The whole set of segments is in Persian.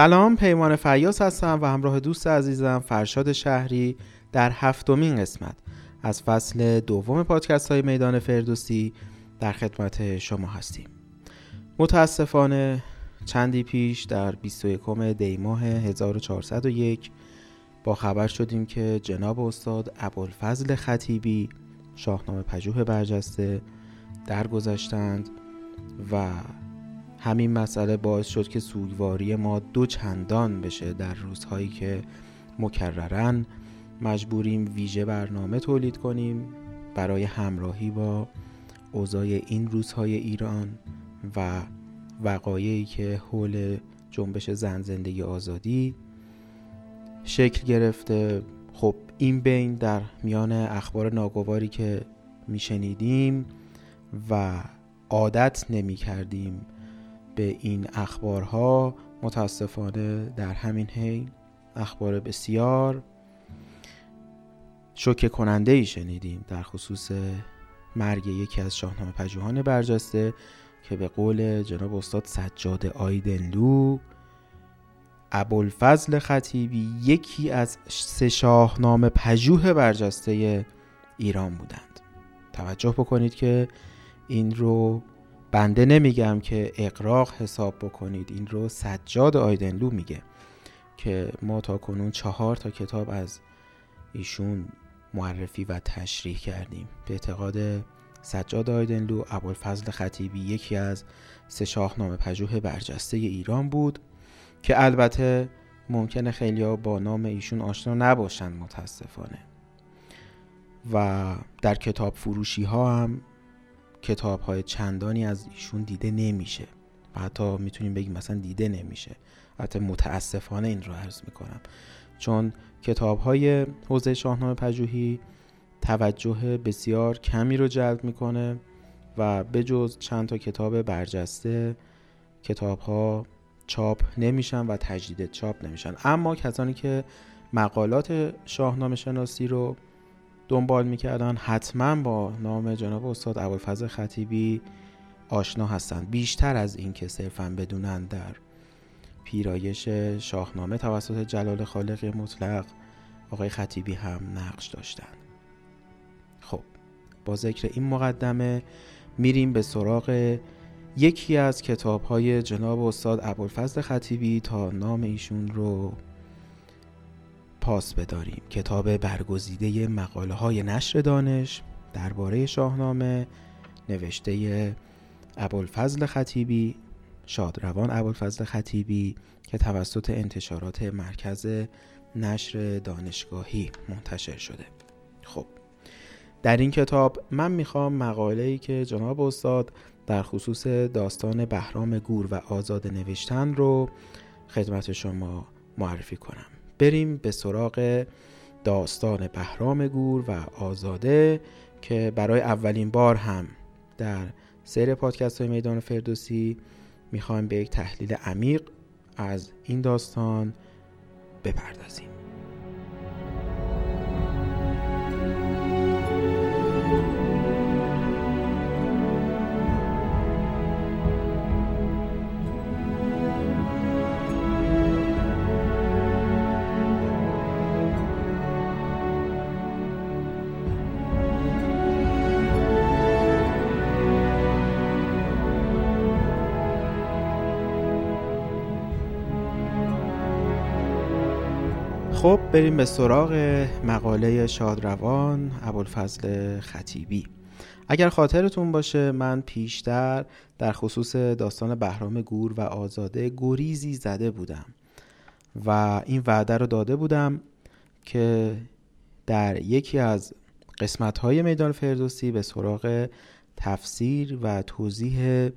سلام پیمان فیاس هستم و همراه دوست عزیزم فرشاد شهری در هفتمین قسمت از فصل دوم پادکست های میدان فردوسی در خدمت شما هستیم. متاسفانه چندی پیش در 21 دی ماه 1401 با خبر شدیم که جناب استاد ابوالفضل خطیبی شاهنامه پژوه برجسته درگذشتند و همین مسئله باعث شد که سوگواری ما دو چندان بشه در روزهایی که مکررن. مجبوریم ویژه برنامه تولید کنیم برای همراهی با اوضاع این روزهای ایران و وقایعی که حول جنبش زن زندگی آزادی شکل گرفته. خب این بین در میان اخبار ناگواری که میشنیدیم و عادت نمی کردیم به این اخبارها متاسفانه در همین حین اخبار بسیار شوکه کننده ای شنیدیم در خصوص مرگ یکی از شاهنامه پژوهان برجسته که به قول جناب استاد سجاد آیدنلو ابوالفضل خطیبی یکی از سه شاهنامه پژوه برجسته ایران بودند. توجه بکنید که این رو بنده نمیگم که اقراق حساب بکنید. این رو سجاد آیدنلو میگه که ما تا کنون چهار تا کتاب از ایشون معرفی و تشریح کردیم. به اعتقاد سجاد آیدنلو ابوالفضل خطیبی یکی از سه شاهنامه پژوه برجسته ایران بود که البته ممکنه خیلی با نام ایشون آشنا نباشند متاسفانه. و در کتاب فروشی ها هم کتاب های چندانی از ایشون دیده نمیشه. و حتی می‌تونیم بگیم مثلا دیده نمیشه. حتی متاسفانه این رو عرض می‌کنم. چون کتاب های حوزه شاهنامه پژوهی توجه بسیار کمی رو جلب می‌کنه و بجز چند تا کتاب برجسته کتاب ها چاپ نمیشن و تجدید چاپ نمیشن. اما کسانی که مقالات شاهنامه شناسی رو دنبال می‌کردن حتما با نام جناب استاد ابوالفضل خطیبی آشنا هستند بیشتر از اینکه صرفا بدونن در پیرایش شاهنامه توسط جلال خالق مطلق آقای خطیبی هم نقش داشتند خب با ذکر این مقدمه میریم به سراغ یکی از کتاب های جناب استاد ابوالفضل خطیبی تا نام ایشون رو پاس بداریم. کتاب برگزیده مقاله های نشر دانش درباره شاهنامه نوشته ابوالفضل خطیبی شادروان ابوالفضل خطیبی که توسط انتشارات مرکز نشر دانشگاهی منتشر شده. خب در این کتاب من می‌خوام مقاله ای که جناب استاد در خصوص داستان بهرام گور و آزاد نوشتن رو خدمت شما معرفی کنم. بریم به سراغ داستان بهرام گور و آزاده که برای اولین بار هم در سیر پادکست های میدان فردوسی می‌خوایم به یک تحلیل عمیق از این داستان بپردازیم. بریم به سراغ مقاله شادروان ابوالفضل خطیبی. اگر خاطرتون باشه من پیشتر در خصوص داستان بهرام گور و آزاده گریزی زده بودم و این وعده رو داده بودم که در یکی از قسمت های میدان فردوسی به سراغ تفسیر و توضیح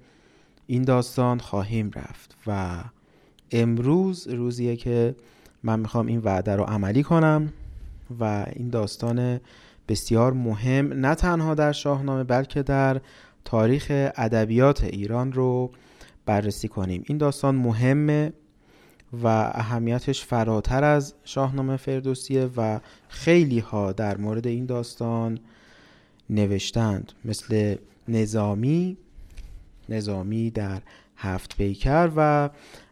این داستان خواهیم رفت و امروز روزیه که من می‌خوام این وعده رو عملی کنم و این داستان بسیار مهم نه تنها در شاهنامه بلکه در تاریخ ادبیات ایران رو بررسی کنیم. این داستان مهمه و اهمیتش فراتر از شاهنامه فردوسیه و خیلی ها در مورد این داستان نوشتند. مثل نظامی نظامی در هفت پیکر و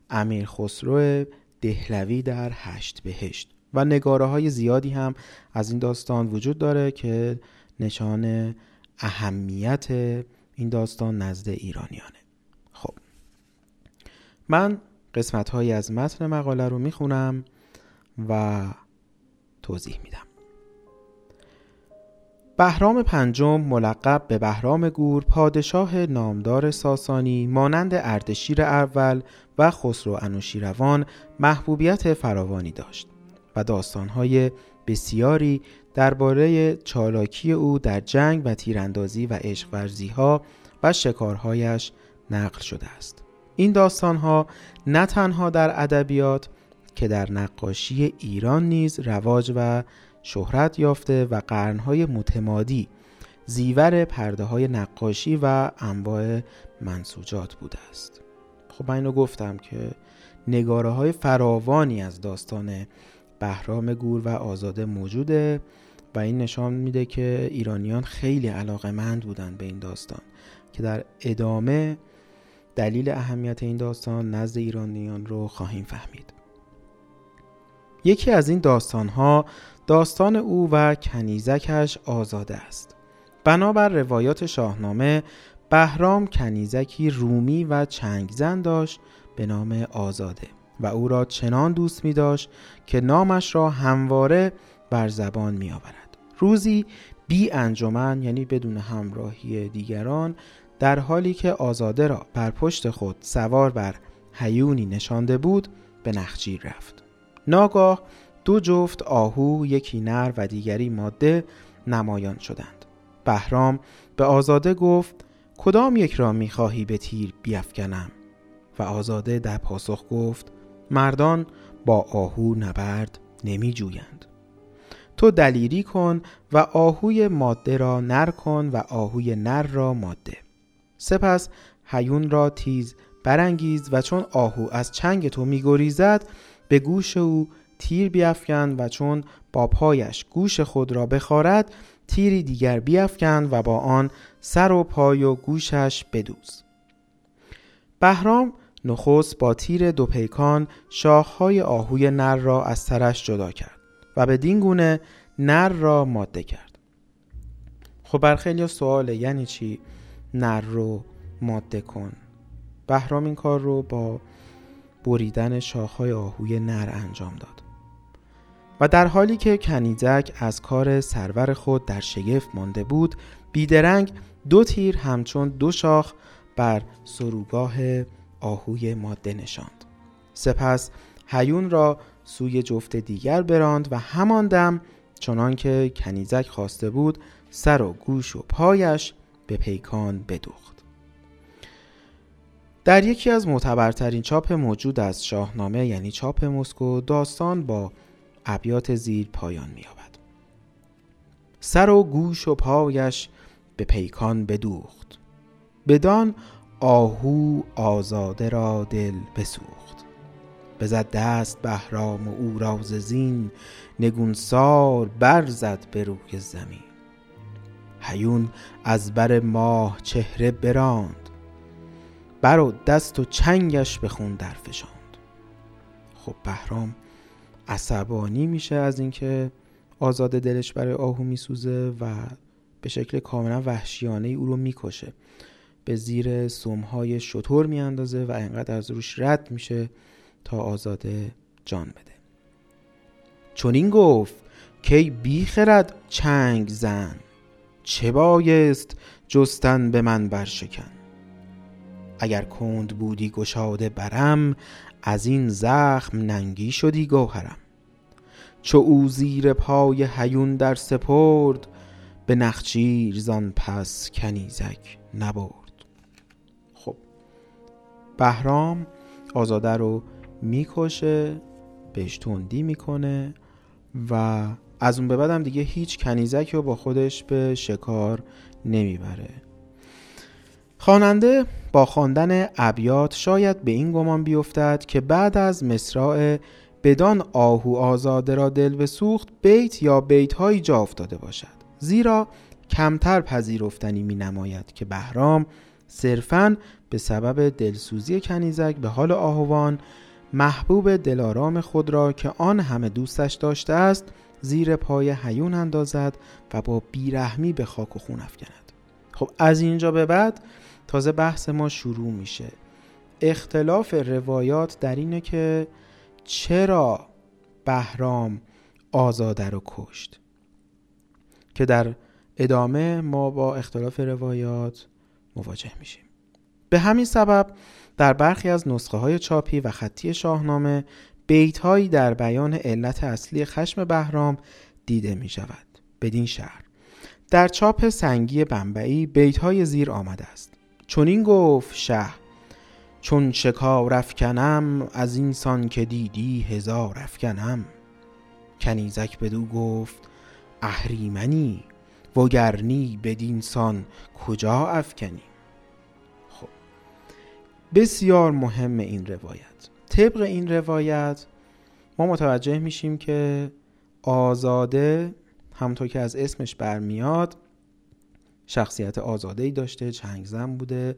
امیر خسرو دهلوی در هشت بهشت. و نگاره های زیادی هم از این داستان وجود داره که نشان اهمیت این داستان نزد ایرانیانه. خب. من قسمت هایی از متن مقاله رو می‌خونم و توضیح میدم. بهرام پنجم ملقب به بهرام گور پادشاه نامدار ساسانی مانند اردشیر اول خسرو انوشیروان محبوبیت فراوانی داشت و داستانهای بسیاری درباره چالاکی او در جنگ و تیراندازی و عشق ها و شکارهایش نقل شده است. این داستانها نه تنها در ادبیات که در نقاشی ایران نیز رواج و شهرت یافته و قرنهای متمادی زیور پرده های نقاشی و انواع منسوجات بوده است. خب من اینو گفتم که نگاره های فراوانی از داستان بهرام گور و آزاده موجوده و این نشان میده که ایرانیان خیلی علاقه مند بودن به این داستان که در ادامه دلیل اهمیت این داستان نزد ایرانیان رو خواهیم فهمید. یکی از این داستان ها داستان او و کنیزکش آزاده است. بنابر روایات شاهنامه بهرام کنیزکی رومی و چنگزن داشت به نام آزاده و او را چنان دوست می داشت که نامش را همواره بر زبان می آورد. روزی بی انجمن یعنی بدون همراهی دیگران در حالی که آزاده را بر پشت خود سوار بر حیونی نشانده بود به نخجیر رفت. ناگاه دو جفت آهو یکی نر و دیگری ماده نمایان شدند. بهرام به آزاده گفت کدام یک را می‌خواهی به تیر بیافکنم و آزاده در پاسخ گفت مردان با آهو نبرد نمی جویند. تو دلیری کن و آهوی ماده را نر کن و آهوی نر را ماده سپس حیون را تیز برانگیز و چون آهو از چنگ تو میگریزد به گوش او تیر بیافکن و چون با پایش گوش خود را بخارد تیری دیگر بیافکن و با آن سر و پای و گوشش بدوز. بهرام نخست با تیر دو پیکان شاخهای آهوی نر را از سرش جدا کرد و به گونه نر را ماده کرد. خب بر خیلی سواله یعنی چی؟ نر رو ماده کن. بهرام این کار رو با بریدن شاخهای آهوی نر انجام داد. و در حالی که کنیزک از کار سرور خود در شگفت مانده بود بیدرنگ دو تیر همچون دو شاخ بر سروگاه آهوی ماده نشاند. سپس هیون را سوی جفت دیگر براند و همان دم چنان که کنیزک خواسته بود سر و گوش و پایش به پیکان بدوخت. در یکی از معتبرترین چاپ موجود از شاهنامه یعنی چاپ مسکو داستان با ابیات زیر پایان می‌یابد. سر و گوش و پایش به پیکان بدوخت. بدان آهو آزاده را دل بسوخت. بزد دست بهرام و او راز زین نگونسار برزد به روی زمین. هیون از بر ماه چهره براند. بر و دست و چنگش به خون درفشاند خب بهرام عصبانی میشه از اینکه آزاده دلش برای آهو میسوزه و به شکل کاملا وحشیانه او رو می‌کشه. به زیر سمهای شطور میاندازه و انقدر از روش رد میشه تا آزاده جان بده. چون این گفت کی بیخرد چنگ زن؟ چه بایست جستن به من برشکن اگر کند بودی گشاده برم از این زخم ننگی شدی گوهرم. چو او زیر پای هیون در سپرد به نخچیر زان پس کنیزک نبرد. خب بهرام آزاده رو می‌کشه بهش تندی می‌کنه و از اون به بعدم دیگه هیچ کنیزک رو با خودش به شکار نمی‌بره. خواننده با خواندن ابیات شاید به این گمان بیفتد که بعد از مصراع بدان آهو آزاده را دل بسوخت بیت یا بیت هایی جا افتاده باشد. زیرا کمتر پذیرفتنی می نماید که بهرام صرفاً به سبب دلسوزی کنیزک به حال آهوان محبوب دلارام خود را که آن همه دوستش داشته است زیر پای حیون اندازد و با بیرحمی به خاک و خون افکند. خب از اینجا به بعد تازه بحث ما شروع میشه. اختلاف روایات در اینه که چرا بهرام آزاده رو کشت؟ که در ادامه ما با اختلاف روایات مواجه میشیم. به همین سبب در برخی از نسخه های چاپی و خطی شاهنامه بیت هایی در بیان علت اصلی خشم بهرام دیده می شود بدین شهر در چاپ سنگی بمبئی بیت های زیر آمده است. چون این گفت شه چون شکار افکنم از اینسان که دیدی هزار افکنم. کنیزک بدو گفت اهریمنی وگرنی بدینسان کجا افکنی؟ خب بسیار مهم این روایت. طبق این روایت ما متوجه میشیم که آزاده همونطور که از اسمش برمیاد شخصیت آزاده ای داشته چنگ زن بوده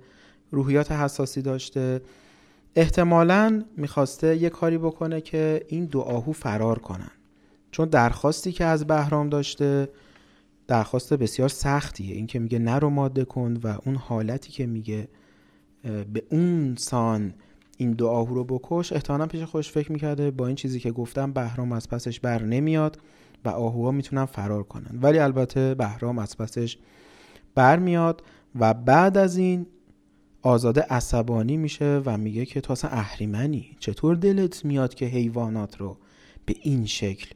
روحیات حساسی داشته. احتمالا می‌خواسته یه کاری بکنه که این دو آهو فرار کنن. چون درخواستی که از بهرام داشته درخواست بسیار سختیه. این که میگه نرو ماده کن و اون حالتی که میگه به اون سان این دو آهو رو بکش احتمالا پیش خوش فکر می‌کرده با این چیزی که گفتم بهرام از پسش بر نمیاد و آهوها می‌تونن فرار کنن. ولی البته بهرام از پسش برمیاد و بعد از این آزاده عصبانی میشه و میگه که تو اصلا اهریمنی. چطور دلت میاد که حیوانات رو به این شکل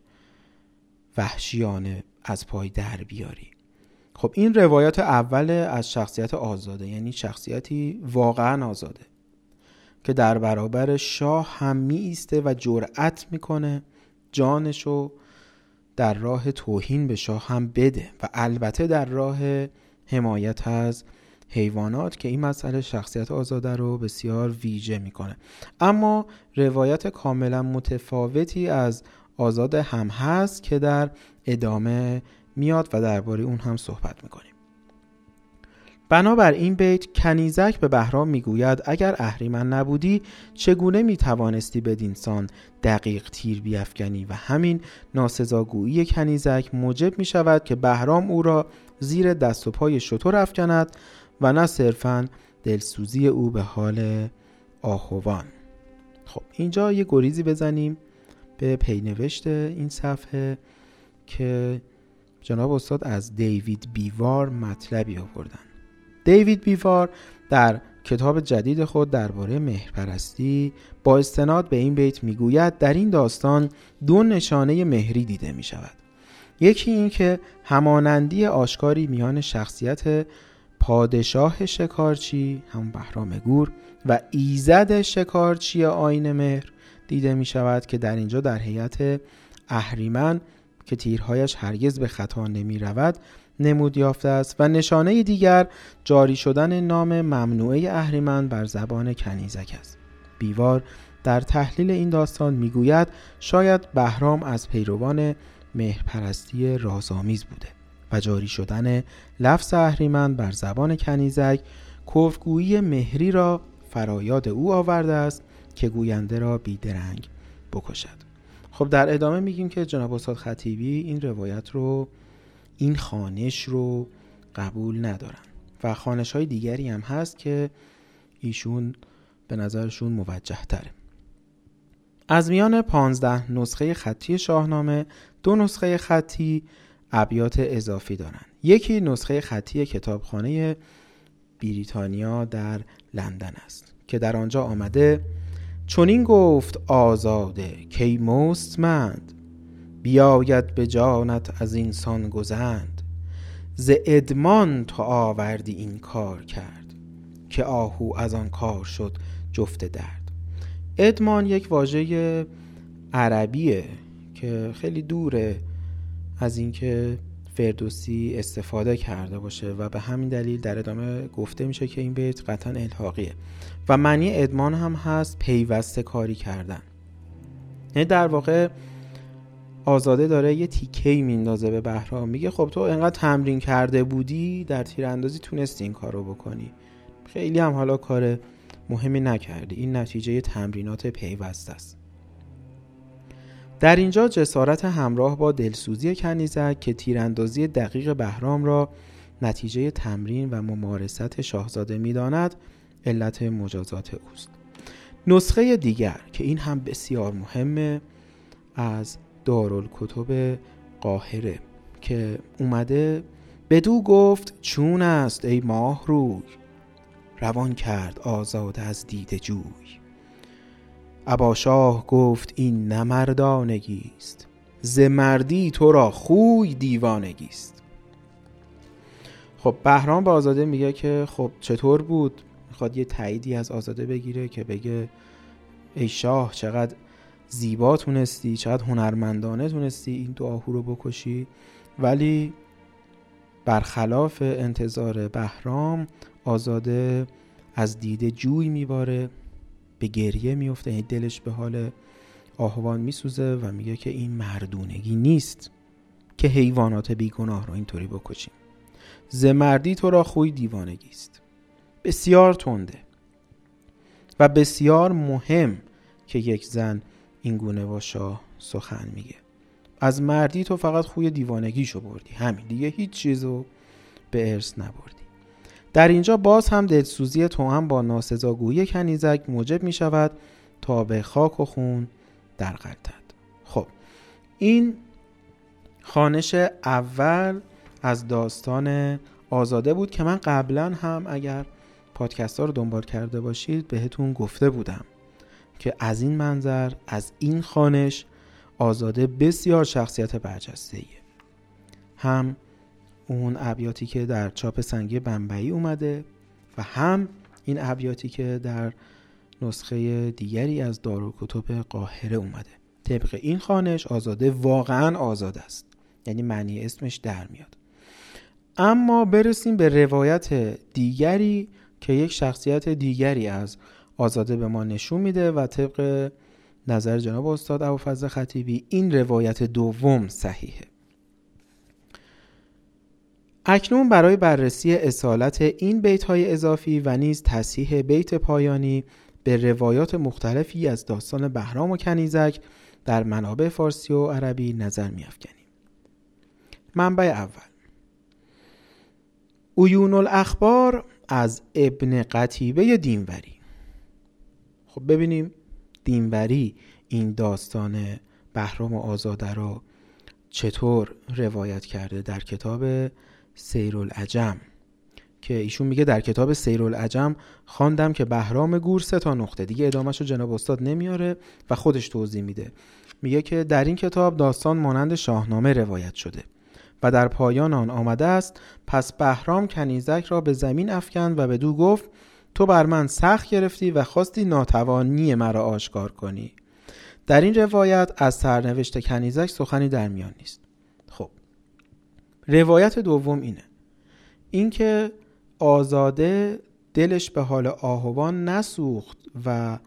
وحشیانه از پای در بیاری؟ خب این روایت اول از شخصیت آزاده یعنی شخصیتی واقعا آزاده که در برابر شاه هم می و جرأت می‌کنه جانشو در راه توهین به شاه هم بده. و البته در راه حمایت از حیوانات که این مسئله شخصیت آزاده رو بسیار ویژه می‌کنه. اما روایت کاملا متفاوتی از آزاده هم هست که در ادامه میاد و درباره اون هم صحبت می‌کنیم. بنابر این بیت کنیزک به بهرام می‌گوید اگر اهریمن نبودی چگونه می‌توانستی بدینسان دقیق تیر بیافکنی؟ و همین ناسزاگویی کنیزک موجب می شود که بهرام او را زیر دست و پای شطور افکند و نه صرفا دلسوزی او به حال آهوان. خب اینجا یه گریزی بزنیم به پینوشت این صفحه که جناب استاد از دیوید بیوار مطلبی آوردن. دیوید بیوار در کتاب جدید خود درباره مهرپرستی با استناد به این بیت می‌گوید در این داستان دو نشانه مهری دیده می شود یکی این که همانندی آشکاری میان شخصیت پادشاه شکارچی همون بهرام گور و ایزد شکارچی آین مهر دیده می شود که در اینجا در هیئت اهریمن که تیرهایش هرگز به خطا نمی رود نمود یافته است و نشانه دیگر جاری شدن نام ممنوعه اهریمن بر زبان کنیزک است. بیوار در تحلیل این داستان می‌گوید شاید بهرام از پیروان مهرپرستی رازآمیز بوده و جاری شدن لفظ اهریمن بر زبان کنیزک کفگویی مهری را فرایاد او آورده است که گوینده را بیدرنگ بکشد. خب در ادامه میگیم که جناب استاد خطیبی این روایت رو این خانش رو قبول ندارن و خانش های دیگری هم هست که ایشون به نظرشون موجه تره. از میان پانزده نسخه خطی شاهنامه دو نسخه خطی ابیات اضافی دارن یکی نسخه خطی کتابخانه بریتانیا در لندن است که در آنجا آمده چونین گفت آزاده کی مستمند؟ بیاید به جانت از اینسان گزند. ز ادمان تو آوردی این کار کرد که آهو از آن کار شد جفت درد. ادمان یک واژه عربیه که خیلی دوره از اینکه فردوسی استفاده کرده باشه و به همین دلیل در ادامه گفته میشه که این بیت قطعا الحاقیه. و معنی ادمان هم هست پیوسته کاری کردن. یعنی در واقع آزاده داره یه تیکه میندازه به بهرام. میگه خب تو انقدر تمرین کرده بودی در تیراندازی تونستی این کار رو بکنی. خیلی هم حالا کار مهمی نکردی. این نتیجه تمرینات پیوسته است. در اینجا جسارت همراه با دلسوزی کنیزک که تیراندازی دقیق بهرام را نتیجه تمرین و ممارست شاهزاده می‌داند علت مجازات اوست. نسخه دیگر که این هم بسیار مهمه از دارالکتب قاهره که اومده بدو گفت چون است ای ماه روی روان کرد آزاد از دید جوی. ابا گفت این نمردانگی است. ز مردی تو را خوی دیوانگی است. خب بهرام به آزاده میگه که خب چطور بود؟ می‌خواد یه تاییدی از آزاده بگیره که بگه ای شاه چقدر زیبا تونستی چقدر هنرمندانه تونستی این دو آهو رو بکشی. ولی برخلاف انتظار بهرام آزاده از دید جوی میباره. به گریه میفته یعنی دلش به حال آهوان میسوزه و میگه که این مردونگی نیست که حیوانات بیگناه رو اینطوری بکشیم. زمردی تو را خوی دیوانگی است. بسیار تنده و بسیار مهم که یک زن این گونه با شاه سخن میگه. از مردی تو فقط خوی دیوانگیشو بردی همین دیگه هیچ چیزو به ارث نبردی. در اینجا باز هم دلسوزی تو هم با ناسزاگویی کنیزک موجب می شود تا به خاک و خون در خب این خانش اول از داستان آزاده بود که من قبلا هم اگر پادکست ها رو دنبال کرده باشید بهتون گفته بودم که از این منظر از این خانش آزاده بسیار شخصیت برجسته هم اون ابیاتی که در چاپ سنگی بمبئی اومده و هم این ابیاتی که در نسخه دیگری از دارالکتب قاهره اومده. طبق این خانش آزاده واقعا آزاد است. یعنی معنی اسمش در میاد. اما برسیم به روایت دیگری که یک شخصیت دیگری از آزاده به ما نشون میده و طبق نظر جناب استاد ابوالفضل خطیبی این روایت دوم صحیحه. اکنون برای بررسی اصالت این بیت های اضافی و نیز تصحیح بیت پایانی به روایات مختلفی از داستان بهرام و کنیزک در منابع فارسی و عربی نظر می افکنیم. منبع اول اویون الاخبار از ابن قتیبه دینوری خب ببینیم دینوری این داستان بهرام و آزاده را چطور روایت کرده در کتاب سیرالعجم که ایشون میگه در کتاب سیرالعجم خواندم که بهرام گور سه تا نقطه. دیگه ادامهش جناب استاد نمیاره و خودش توضیح میده. میگه که در این کتاب داستان مانند شاهنامه روایت شده و در پایان آن آمده است پس بهرام کنیزک را به زمین افکند و به دو گفت تو بر من سخت گرفتی و خواستی ناتوانی مرا آشکار کنی. در این روایت از سرنوشت کنیزک سخنی در میان نیست. روایت دوم اینه. اینکه آزاده دلش به حال آهوان نسوخت و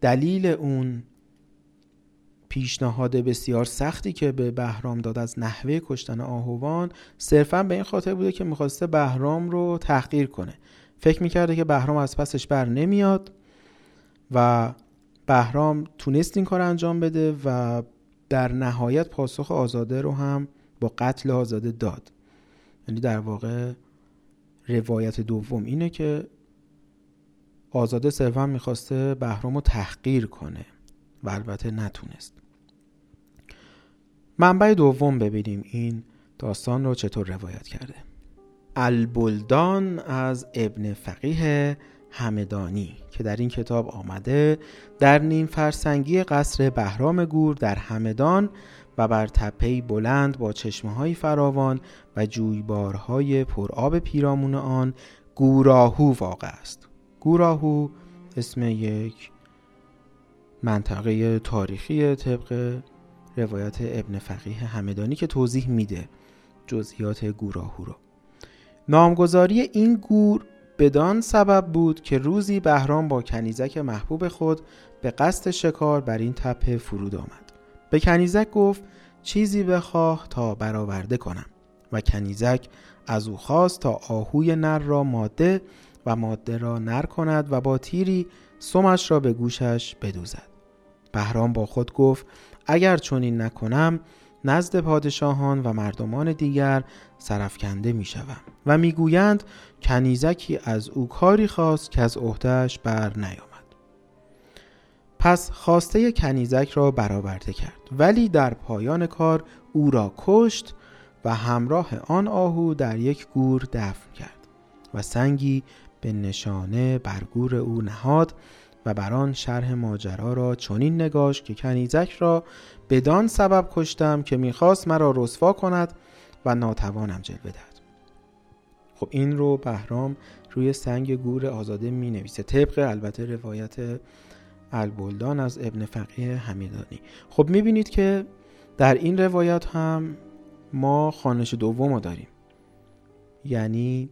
دلیل اون پیشنهاد بسیار سختی که به بهرام داد از نحوه کشتن آهوان صرفا به این خاطر بوده که می‌خواسته بهرام رو تحقیر کنه. فکر می‌کرده که بهرام از پسش بر نمیاد و بهرام تونست این کار انجام بده و در نهایت پاسخ آزاده رو هم با قتل آزاده داد. یعنی در واقع روایت دوم اینه که آزاده صرفا می‌خواسته بهرام رو تحقیر کنه و البته نتونست. منبع دوم ببینیم این داستان رو چطور روایت کرده. البلدان از ابن فقیه همدانی که در این کتاب آمده در نیم فرسنگی قصر بهرام گور در همدان و بر تپهی بلند با چشمه های فراوان و جویبارهای پرآب پیرامون آن گوراهو واقع است. گوراهو اسم یک منطقه تاریخی طبق روایت ابن فقیه همدانی که توضیح میده جزئیات گوراهو رو. نامگذاری این گور بدان سبب بود که روزی بهرام با کنیزک محبوب خود به قصد شکار بر این تپه فرود آمد. به کنیزک گفت چیزی بخواه تا برآورده کنم. و کنیزک از او خواست تا آهوی نر را ماده و ماده را نر کند و با تیری سمش را به گوشش بدوزد. بهرام با خود گفت اگر چنین نکنم نزد پادشاهان و مردمان دیگر سرفکنده می شوم. و می‌گویند کنیزکی از او کاری خواست که از عهدهش بر نیامد. پس خواسته کنیزک را برآورده کرد. ولی در پایان کار او را کشت و همراه آن آهو در یک گور دفن کرد و سنگی به نشانه بر گور او نهاد و بر آن شرح ماجرا را چنین نگاش که کنیزک را بدان سبب کشتم که می‌خواست مرا رسوا کند و ناتوانم جلوه دهد. خب این رو بهرام روی سنگ گور آزاده می نویسه طبق البته روایت البلدان از ابن فقیه همیدانی خب می بینید که در این روایت هم ما خانش دوم رو داریم. یعنی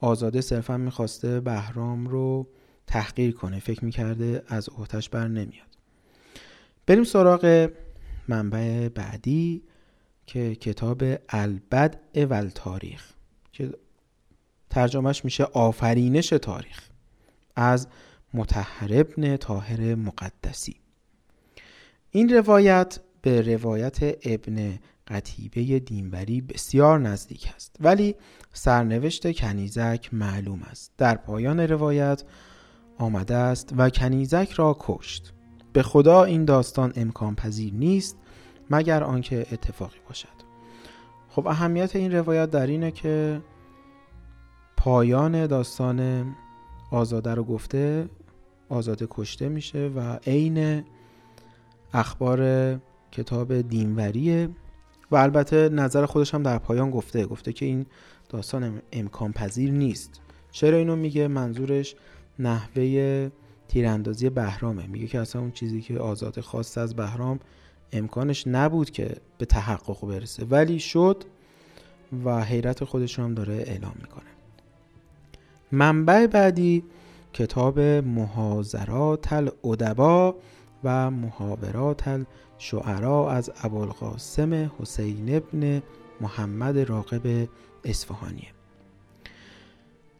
آزاده صرفا می‌خواسته بهرام رو تحقیر کنه. فکر می‌کرده از اوتش بر نمیاد. بریم سراغ منبع بعدی که کتاب البد اول تاریخ که ترجمهش میشه آفرینش تاریخ. از متحر ابن تاهر مقدسی. این روایت به روایت ابن قطیبه دینبری بسیار نزدیک است ولی سرنوشت کنیزک معلوم است. در پایان روایت آمده است و کنیزک را کشت. به خدا این داستان امکان پذیر نیست مگر آنکه اتفاقی باشد. خب اهمیت این روایت در اینه که پایان داستان آزاده رو گفته آزاده کشته میشه و عین اخبار کتاب دینوریه و البته نظر خودش هم در پایان گفته گفته که این داستان امکان پذیر نیست. چرا اینو میگه؟ منظورش نحوه تیراندازی بهرامه. میگه که اصلا اون چیزی که آزاد خواست از بهرام امکانش نبود که به تحقق برسه. ولی شد و حیرت خودش هم داره اعلام می‌کنه. منبع بعدی کتاب محاضرات الادبا و محاورات الشعرا از ابوالقاسم حسین ابن محمد راقب اصفهانیه.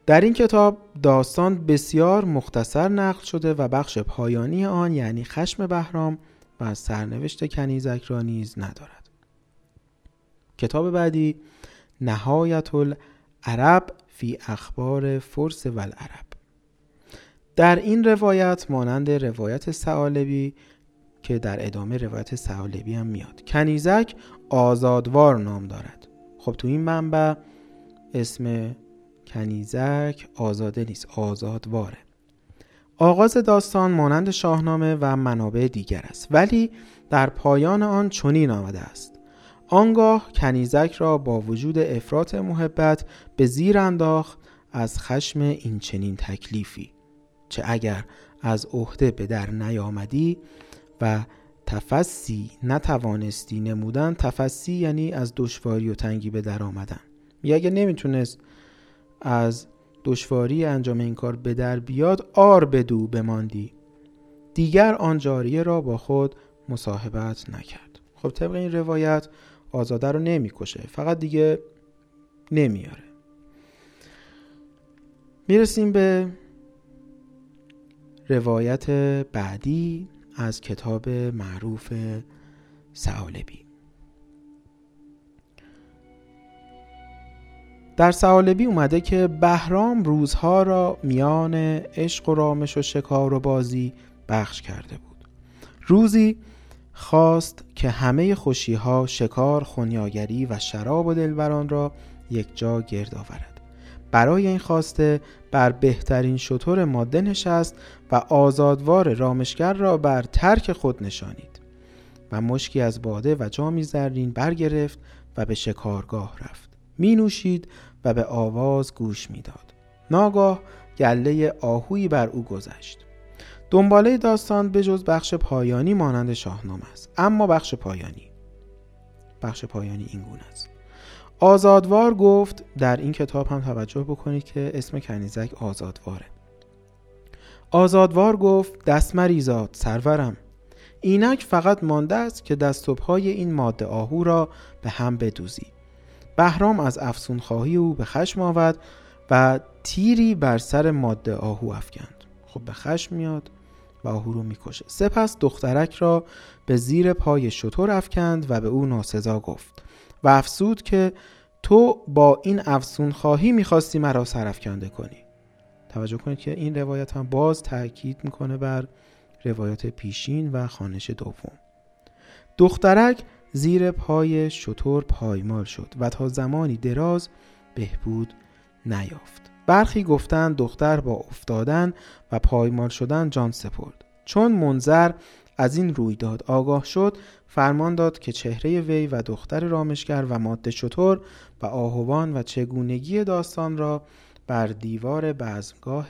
در این کتاب داستان بسیار مختصر نقل شده و بخش پایانی آن یعنی خشم بهرام و سرنوشت کنیزک را نیز ندارد. کتاب بعدی نهایت العرب فی اخبار فرس و العرب در این روایت مانند روایت سعالبی که در ادامه روایت سعالبی هم میاد. کنیزک آزادوار نام دارد. خب تو این منبع اسم کنیزک آزاده نیست آزادواره. آغاز داستان مانند شاهنامه و منابع دیگر است ولی در پایان آن چنین آمده است. آنگاه کنیزک را با وجود افراط محبت به زیر انداخت از خشم این چنین تکلیفی. چه اگر از عهده به در نیامدی و تفسی نتوانستی نمودن تفسی یعنی از دشواری و تنگی به در آمدن. یا اگر نمی‌تونست از دشواری انجام این کار به در بیاد آر بدو بماندی. دیگر آن جاریه را با خود مصاحبت نکرد. خب طبق این روایت آزاده رو نمی‌کشه فقط دیگه نمیاره. می‌رسیم به روایت بعدی از کتاب معروف سعالبی در سوالبی اومده که بهرام روزها را میان عشق و رامش و شکار و بازی بخش کرده بود. روزی خواست که همه خوشیها شکار خونیاگری و شراب و دلبران را یک جا گرد آورد. برای این خواسته بر بهترین شطور ماده نشست و آزادوار رامشگر را بر ترک خود نشانید و مشکی از باده و جامی زرین برگرفت و به شکارگاه رفت. می نوشید و به آواز گوش می‌داد. ناگاه گله آهویی بر او گذشت. دنباله داستان به جز بخش پایانی مانند شاهنامه است. اما بخش پایانی بخش پایانی این گونه است. آزادوار گفت در این کتاب هم توجه بکنید که اسم کنیزک آزادواره. آزادوار گفت دست مریزاد سرورم. اینک فقط مانده است که دست و پای این ماده آهو را به هم بدوزی. بهرام از افسون خواهی او به خشم آورد و تیری بر سر ماده آهو افکند. خب به خشم میاد و آهو رو می‌کشه. سپس دخترک را به زیر پای شطور افکند و به او ناسزا گفت و افسود که تو با این افسون خواهی می‌خواستی مرا سرفکنده کنی. توجه کنید که این روایت هم باز تاکید می‌کنه بر روایت پیشین و خانش دوم. دخترک زیر پای شطور پایمال شد و تا زمانی دراز بهبود نیافت. برخی گفتند دختر با افتادن و پایمال شدن جان سپرد. چون منظر از این رویداد آگاه شد فرمان داد که چهره وی و دختر رامشگر و ماده شطور و آهوان و چگونگی داستان را بر دیوار بزمگاه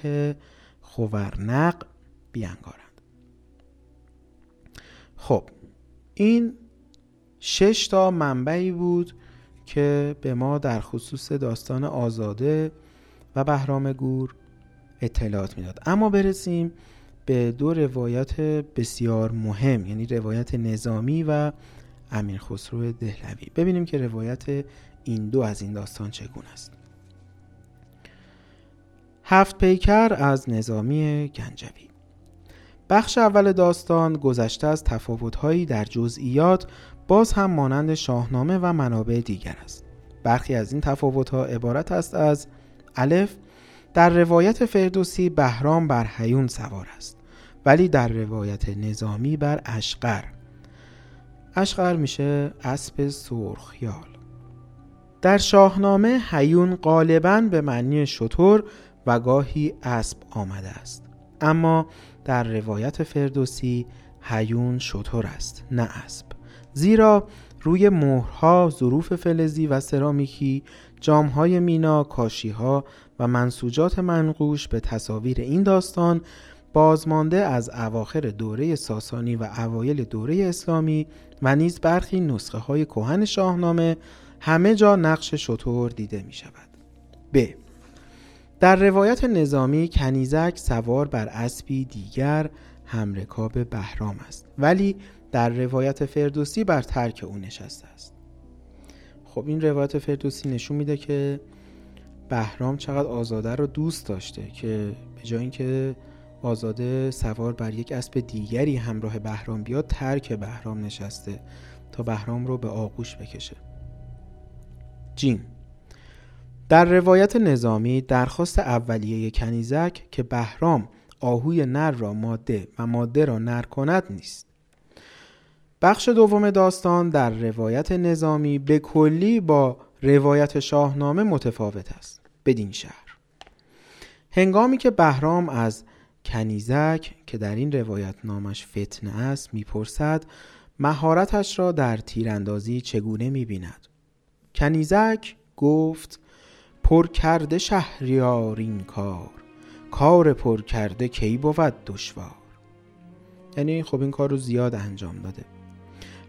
خورنق بیانگارند. خب این شش تا منبعی بود که به ما در خصوص داستان آزاده و بهرام گور اطلاعات می‌داد. اما برسیم به دو روایت بسیار مهم یعنی روایت نظامی و امیر خسرو دهلوی. ببینیم که روایت این دو از این داستان چگونه است؟ هفت پیکر از نظامی گنجوی. بخش اول داستان گذشته از تفاوتهایی در جزئیات باز هم مانند شاهنامه و منابع دیگر است. برخی از این تفاوتها عبارت است از الف در روایت فردوسی بهرام بر حیون سوار است ولی در روایت نظامی بر اشقر اشقر میشه اسب سرخیال در شاهنامه حیون غالبا به معنی شطور و گاهی اسب آمده است. اما در روایت فردوسی حیون شطور است نه اسب. زیرا روی مهرها ظروف فلزی و سرامیکی جامهای مینا کاشیها و منسوجات منقوش به تصاویر این داستان بازمانده از اواخر دوره ساسانی و اوایل دوره اسلامی و نیز برخی نسخه های کهن شاهنامه همه جا نقش شطور دیده می شود. ب. در روایت نظامی کنیزک سوار بر اسبی دیگر همرکاب بهرام است ولی در روایت فردوسی بر ترک او نشسته است خب این روایت فردوسی نشون میده که بهرام چقدر آزاده رو دوست داشته که به جای اینکه آزاده سوار بر یک اسب دیگری همراه بهرام بیاد ترک بهرام نشسته تا بهرام رو به آغوش بکشه جیم در روایت نظامی درخواست اولیه کنیزک که بهرام آهوی نر را ماده و ماده را نر کند نیست. بخش دوم داستان در روایت نظامی به کلی با روایت شاهنامه متفاوت است بدین شهر. هنگامی که بهرام از کنیزک که در این روایت نامش فتنه است می‌پرسد مهارتش را در تیراندازی چگونه می‌بیند؟ کنیزک گفت پر کرده شهریار این کار کار پر کرده کی بود دشوار؟ یعنی خب این کار رو زیاد انجام داده.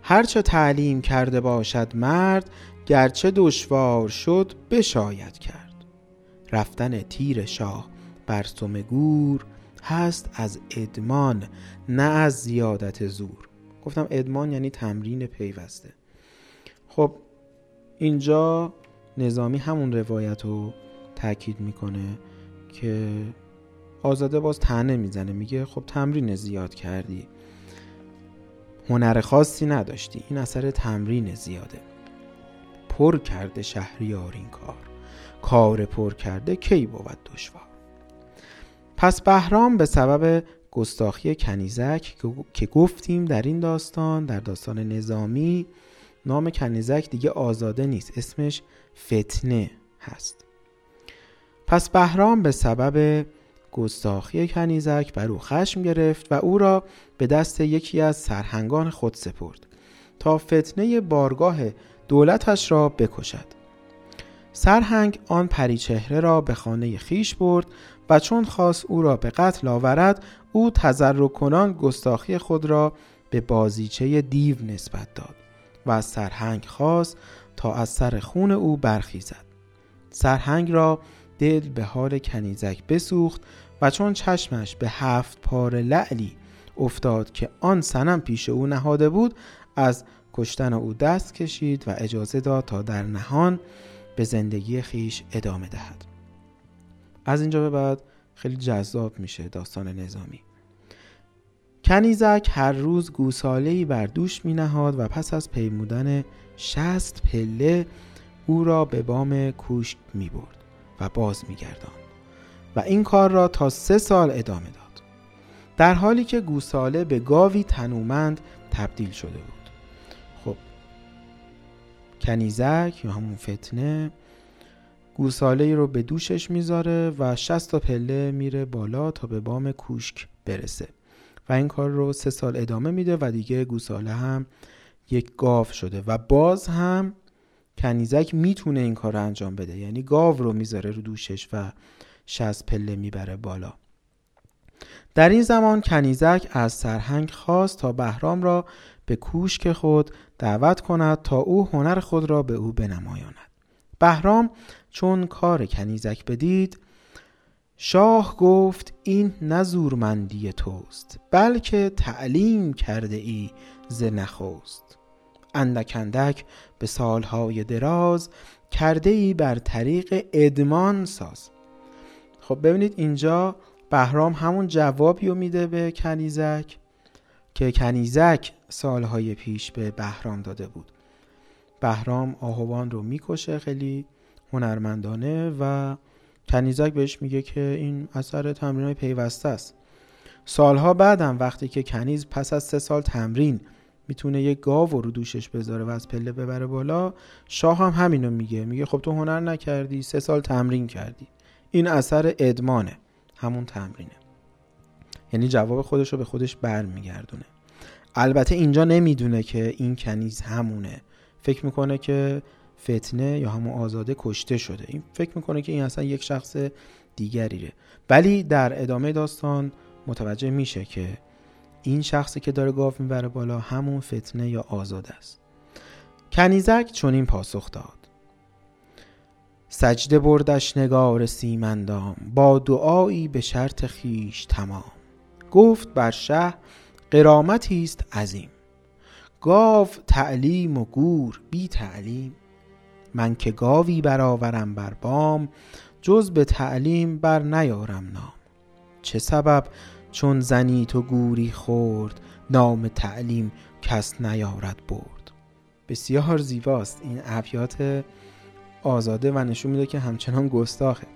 هرچه تعلیم کرده باشد مرد گرچه دشوار شد بشاید کرد. رفتن تیر شاه بر سم گور هست از ادمان نه از زیادت زور. گفتم ادمان یعنی تمرین پیوسته. خب اینجا نظامی همون روایت رو تاکید می‌کنه که آزاده باز تنه می‌زنه میگه خب تمرین زیاد کردی. هنر خاصی نداشتی این اثر تمرین زیاده. پر کرده شهریار این کار. کار پر کرده کی بود دشوار؟ پس بهرام به سبب گستاخی کنیزک که گفتیم در این داستان در داستان نظامی نام کنیزک دیگه آزاده نیست. اسمش فتنه هست. پس بهرام به سبب گستاخی کنیزک بر او خشم گرفت و او را به دست یکی از سرهنگان خود سپرد تا فتنه بارگاه دولتش را بکشد. سرهنگ آن پریچهره را به خانه خیش برد و چون خواست او را به قتل آورد او تذرع کنان گستاخی خود را به بازیچه دیو نسبت داد. و از سرهنگ خواست تا از سر خون او برخیزد. سرهنگ را دل به حال کنیزک بسوخت و چون چشمش به هفت پار لعلی افتاد که آن سنم پیش او نهاده بود از کشتن او دست کشید و اجازه داد تا در نهان به زندگی خیش ادامه دهد. از اینجا به بعد خیلی جذاب میشه داستان نظامی. کنیزک هر روز گوسالهی بر دوش می نهاد و پس از پیمودن شست پله او را به بام کوشک می برد و باز می گردان. و این کار را تا سه سال ادامه داد در حالی که گوساله به گاوی تنومند تبدیل شده بود خب کنیزک یا همون فتنه گوساله رو به دوشش می‌ذاره و شست تا پله میره بالا تا به بام کوشک برسه و این کار رو سه سال ادامه میده و دیگه گوساله هم یک گاو شده و باز هم کنیزک می‌تونه این کار رو انجام بده. یعنی گاو رو می‌ذاره رو دوشش و شست پله می‌بره بالا. در این زمان کنیزک از سرهنگ خواست تا بهرام را به کوشک خود دعوت کند تا او هنر خود را به او بنمایاند. بهرام چون کار کنیزک بدید شاه گفت این نزورمندی توست بلکه تعلیم کرده ای ز نخوست اندک اندک به سالهای دراز کرده ای بر طریق ادمان ساز. خب ببینید اینجا بهرام همون جوابی رو میده به کنیزک که کنیزک سالهای پیش به بهرام داده بود. بهرام آهوان رو می‌کشه خیلی هنرمندانه و کنیزک بهش میگه که این اثر تمرین های پیوسته است. سالها بعدم وقتی که کنیز پس از سه سال تمرین می‌تونه یک گاو رو دوشش بذاره و از پله ببره بالا شاه هم همینو میگه. میگه خب تو هنر نکردی سه سال تمرین کردی. این اثر ادمانه همون تمرینه. یعنی جواب خودش رو به خودش برمیگردونه. البته اینجا نمی‌دونه که این کنیز همونه. فکر می‌کنه که فتنه یا همون آزاده کشته شده. این فکر می‌کنه که این اصلا یک شخص دیگریه. ولی در ادامه داستان متوجه میشه که این شخصی که داره گاف می‌بره بالا همون فتنه یا آزاده است. کنیزک چون این پاسخ داد. سجده بردش نگار سیمندام با دعایی به شرط خیش تمام. گفت بر شه قرامتی است عظیم. گاو تعلیم و گور بی تعلیم. من که گاوی برآورم بر بام جز به تعلیم بر نیارم نام. چه سبب چون زنی تو گوری خورد نام تعلیم کس نیارد برد؟ بسیار زیباست این ابیات آزاده و نشون میده که همچنان گستاخه.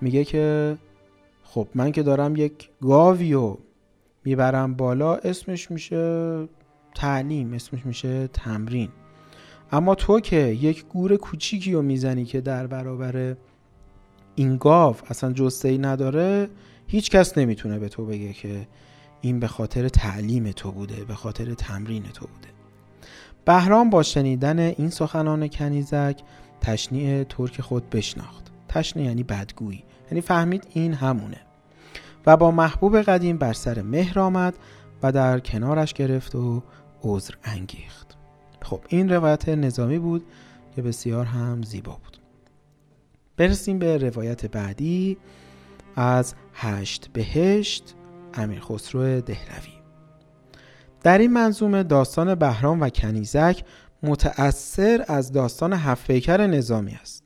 میگه که خب من که دارم یک گاویو می‌برم بالا اسمش میشه تعلیم اسمش میشه تمرین. اما تو که یک گور کوچیکی رو می‌زنی که در برابر این گاو اصلا جسته ای نداره هیچ کس نمی‌تونه به تو بگه که این به خاطر تعلیم تو بوده به خاطر تمرین تو بوده. بهرام با شنیدن این سخنان کنیزک تشنیع ترک خود بشناخت. تشنیع یعنی بدگویی. یعنی فهمید این همونه. و با محبوب قدیم بر سر مهر آمد و در کنارش گرفت و عذر انگیخت. خب این روایت نظامی بود که بسیار هم زیبا بود. برسیم به روایت بعدی از هشت بهشت امیر خسرو دهلوی. در این منظومه داستان بهرام و کنیزک متأثر از داستان هفپیکر نظامی است.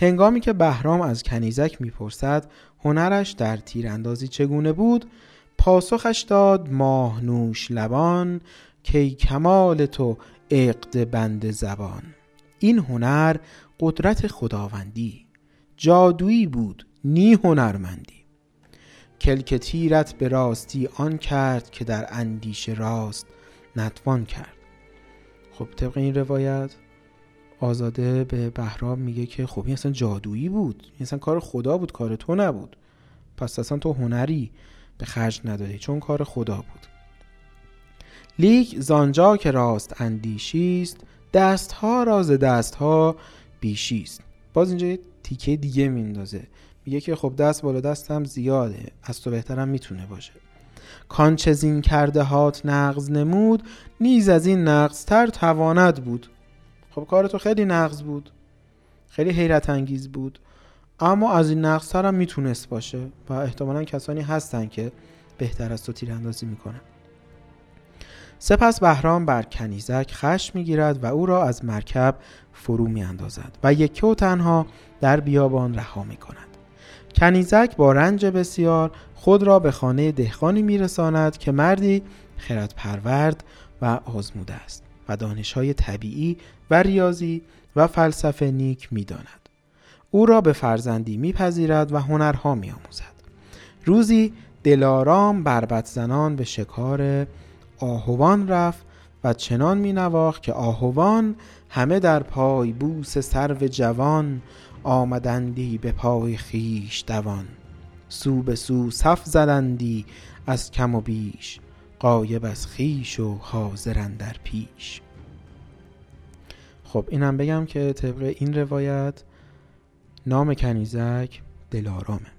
هنگامی که بهرام از کنیزک می‌پرسد هنرش در تیراندازی چگونه بود پاسخش داد ماهنوش لبان کی کمال تو عقد بند زبان. این هنر قدرت خداوندی. جادویی بود نی هنرمندی. کلک تیرت به راستی آن کرد که در اندیشه راست نتوان کرد. خب طبق این روایت آزاده به بهرام میگه که خب این اصلا جادویی بود. این اصلا کار خدا بود کار تو نبود. پس اصلا تو هنری به خرج ندادی چون کار خدا بود. لیک زانجا که راست اندیشیست دستها راز دستها بیشیست باز اینجا تیکه دیگه میندازه میگه که خب دست بالا دستم زیاده از تو بهترم می‌تونه باشه. کانچه زین کرده هات نقض نمود نیز از این نقض تر تواند بود. خب کار تو خیلی نقض بود. خیلی حیرت انگیز بود. اما از این نقص هم می‌تونست باشه و احتمالا کسانی هستن که بهتر از تو تیراندازی می‌کنن. سپس بهرام بر کنیزک خشم می‌گیرد و او را از مرکب فرو میاندازد و یکی و تنها در بیابان رها می‌کند. کنیزک با رنج بسیار خود را به خانه دهقانی میرساند که مردی خرد پرورد و آزموده است و دانشهای طبیعی و ریاضی و فلسفه نیک می‌داند. او را به فرزندی میپذیرد و هنرها میآموزد. روزی دلارام بربت زنان به شکار آهوان رفت و چنان می نواخت که آهوان همه در پای بوس سرو جوان آمدندی به پای خیش دوان. سو به سو صف زدندی از کم و بیش قایب از خیش و حاضرن در پیش. خب اینم بگم که طبق این روایت نام کنیزک دلارامه.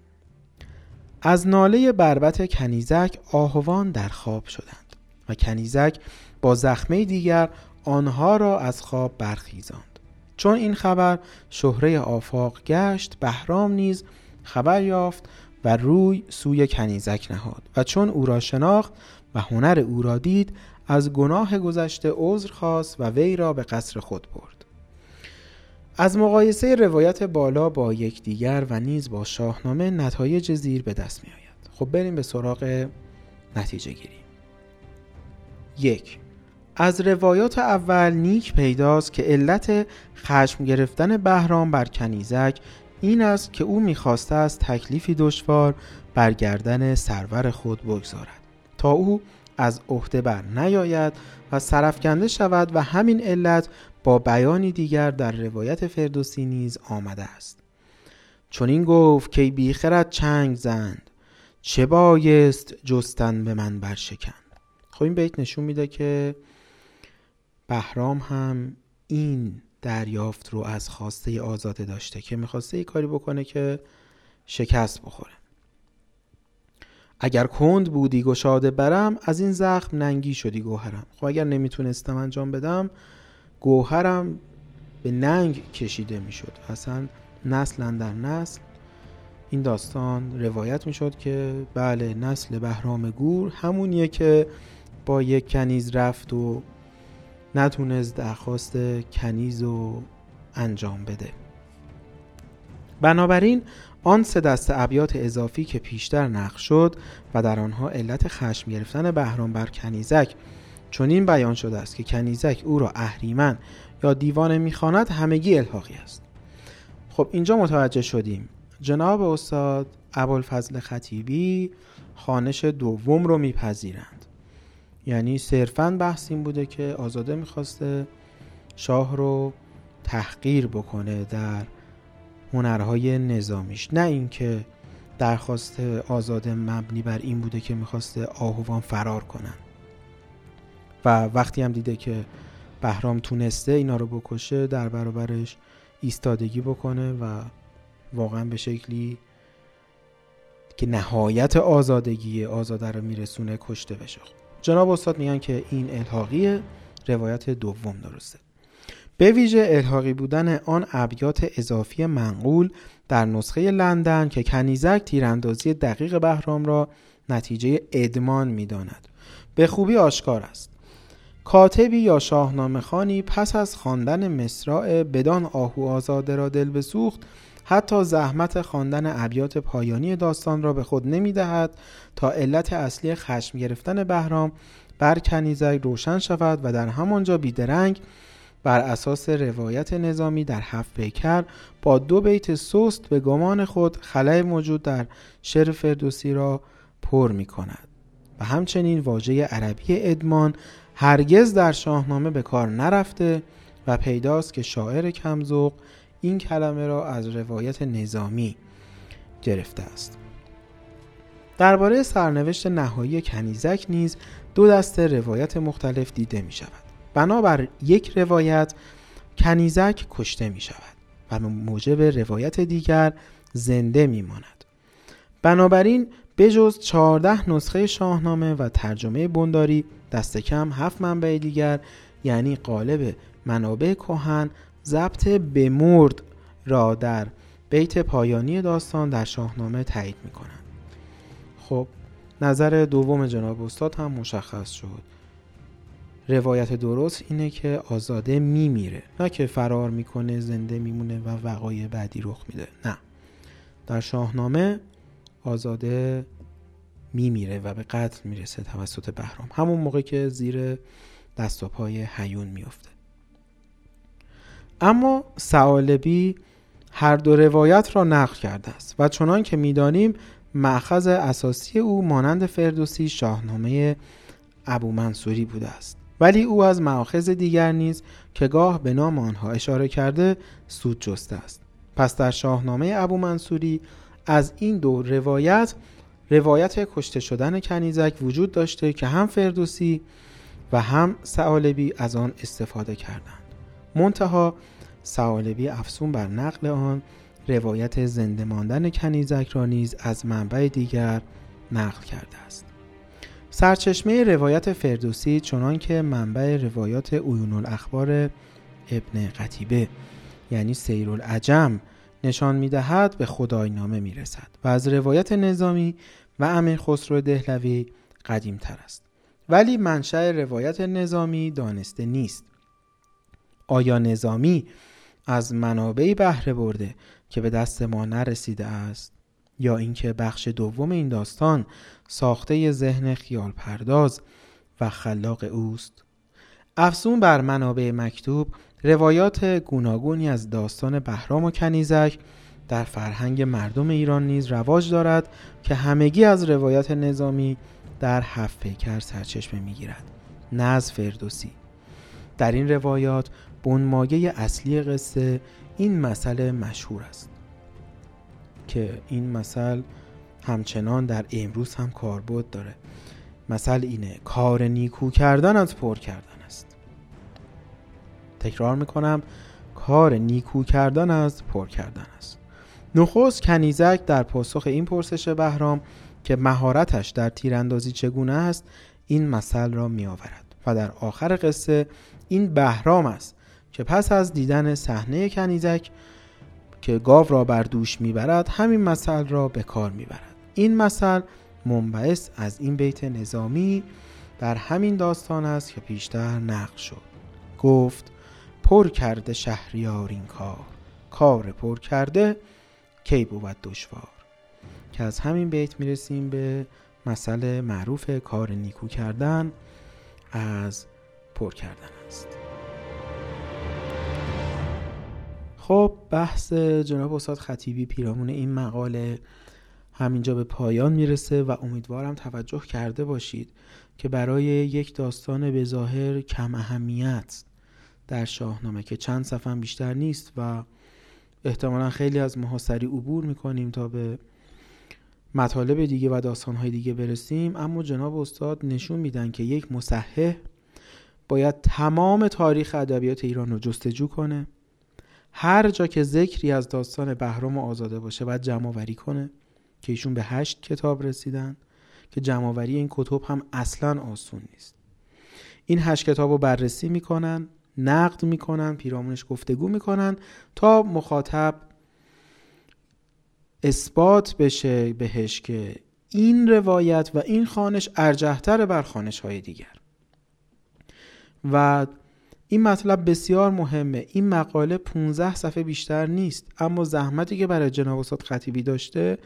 از ناله بربت کنیزک آهوان در خواب شدند. و کنیزک با زخمه دیگر آنها را از خواب برخیزاند. چون این خبر شهره آفاق گشت بهرام نیز خبر یافت و روی سوی کنیزک نهاد و چون او را شناخت و هنر او را دید از گناه گذشته عذر خواست و وی را به قصر خود برد. از مقایسه روایت بالا با یکدیگر و نیز با شاهنامه نتایج زیر به دست می آید خب بریم به سراغ نتیجه گیری یک از روایات اول نیک پیداست که علت خشم گرفتن بهرام بر کنیزک این است که او می‌خواسته از تکلیفی دشوار بر گردن سرور خود بگذارد. تا او از عهده بر نیاید و سرفکنده شود و همین علت با بیانی دیگر در روایت فردوسی نیز آمده است. چون این گفت که بیخرد چنگ زند چه بایست جستن به من برشکن خب این بیت نشون میده که بهرام هم این دریافت رو از خواسته آزاده داشته که می‌خواسته ای کاری بکنه که شکست بخوره. اگر کند بودی گشاده برم از این زخم ننگی شدی گوهرم. خب اگر نمی‌تونستم انجام بدم گوهرم به ننگ کشیده می‌شد. اصلا نسل در نسل این داستان روایت می‌شد که بله نسل بهرام گور همونیه که با یک کنیز رفت و نتونست درخواست کنیز رو انجام بده. بنابراین آن سه دست ابیات اضافی که پیشتر نقش شد و در آنها علت خشم گرفتن بهرام بر کنیزک چون بیان شده است که کنیزک او را اهریمن یا دیوانه می‌خواند همگی الحاقی است. خب اینجا متوجه شدیم. جناب استاد ابوالفضل خطیبی خانش دوم رو میپذیرند. یعنی صرفا بحث این بوده که آزاده می‌خواسته شاه رو تحقیر بکنه در هنرهای نظامیش. نه اینکه درخواست آزاده مبنی بر این بوده که می‌خواسته آهوان فرار کنن. و وقتی هم دیده که بهرام تونسته اینا رو بکشه در برابرش ایستادگی بکنه و واقعا به شکلی که نهایت آزادگی آزاده رو میرسونه کشته بشه. جناب استاد میگن که این الحاقی روایت دوم درسته. به ویژه الحاقی بودن آن ابیات اضافی منقول در نسخه لندن که کنیزک تیراندازی دقیق بهرام را نتیجه ادمان می‌داند. به خوبی آشکار است. کاتبی یا شاهنامه خانی پس از خواندن مصرع بدان آهو آزاده را دل بسوخت حتی زحمت خواندن ابیات پایانی داستان را به خود نمی دهد تا علت اصلی خشم گرفتن بهرام بر کنیزک روشن شود و در همانجا بیدرنگ بر اساس روایت نظامی در هفت پیکر با دو بیت سست به گمان خود خلای موجود در شعر فردوسی را پر می کند و همچنین واژه عربی ادمان هرگز در شاهنامه به کار نرفته و پیداست که شاعر کمزوق این کلمه را از روایت نظامی گرفته است. درباره سرنوشت نهایی کنیزک نیز دو دسته روایت مختلف دیده می شود. بنابر یک روایت کنیزک کشته می شود و موجب روایت دیگر زنده می ماند. بنابراین بجز 14 نسخه شاهنامه و ترجمه بنداری دست کم هفت منبع دیگر یعنی قالب منابع کهن ضبط به مرد را در بیت پایانی داستان در شاهنامه تایید می کنند. خب نظر دوم جناب استاد هم مشخص شد. روایت درست اینه که آزاده میمیره. نه که فرار می‌کنه زنده میمونه و وقایع بعدی رخ میده. نه. در شاهنامه آزاده میمیره و به قتل می‌رسه توسط بهرام. همون موقع که زیر دست و پای حیون میفته اما سعالبی هر دو روایت را نقل کرده است و چنان که می‌دانیم معخذ اساسی او مانند فردوسی شاهنامه ابو منصوری بوده است. ولی او از معاخذ دیگر نیز که گاه به نام آنها اشاره کرده سود جسته است. پس در شاهنامه ابو منصوری از این دو روایت روایت کشته شدن کنیزک وجود داشته که هم فردوسی و هم سعالبی از آن استفاده کردند. منتها سعالبی افسون بر نقل آن روایت زنده ماندن کنیزک را نیز از منبع دیگر نقل کرده است. سرچشمه روایت فردوسی چنان که منبع روایات عیون الاخبار ابن قتیبه یعنی سیر العجم نشان می‌دهد به خدای نامه می رسد و از روایت نظامی و امیر خسرو دهلوی قدیم تر است. ولی منشأ روایت نظامی دانسته نیست. آیا نظامی از منابعی بهره برده که به دست ما نرسیده است یا اینکه بخش دوم این داستان ساخته ذهن خیال پرداز و خلاق اوست؟ افزون بر منابع مکتوب روایات گوناگونی از داستان بهرام و کنیزک در فرهنگ مردم ایران نیز رواج دارد که همگی از روایات نظامی در هفت پیکر سرچشمه می‌گیرد نه از فردوسی. در این روایات بنمایه اصلی قصه این مسئله مشهور است که این مثل همچنان در امروز هم کاربرد داره. مثل اینه کار نیکو کردن از پر کردن است. تکرار می‌کنم کار نیکو کردن از پر کردن است. نخست کنیزک در پاسخ این پرسش بهرام که مهارتش در تیراندازی چگونه است این مثل را می آورد و در آخر قصه این بهرام است که پس از دیدن صحنه کنیزک که گاو را بر دوش می‌برد همین مثل را به کار می‌برد. این مثل منبعث از این بیت نظامی در همین داستان است که پیشتر نقل شد. گفت پر کرده شهریار این کار کار پر کرده کی بود دشوار؟ که از همین بیت می‌رسیم به مسئله معروف کار نیکو کردن از پر کردن است. خب بحث جناب استاد خطیبی پیرامون این مقاله همینجا به پایان می‌رسه و امیدوارم توجه کرده باشید که برای یک داستان به ظاهر کم اهمیت در شاهنامه که چند صفحه بیشتر نیست و احتمالا خیلی از ماها عبور می‌کنیم تا به مطالب دیگه و داستانهای دیگه برسیم اما جناب استاد نشون میدن که یک مصحح باید تمام تاریخ ادبیات ایران رو جستجو کنه. هر جا که ذکری از داستان بهرام و آزاده باشه باید جمع کنه که ایشون به هشت کتاب رسیدن که جمع این کتب هم اصلا آسون نیست. این هشت کتاب رو بررسی می‌کنن نقد می‌کنن پیرامونش گفتگو می‌کنن تا مخاطب اثبات بشه بهش که این روایت و این خانش ارجحتر بر خانش های دیگر. و این مطلب بسیار مهمه. این مقاله 15 صفحه بیشتر نیست اما زحمتی که برای جناب استاد خطیبی داشته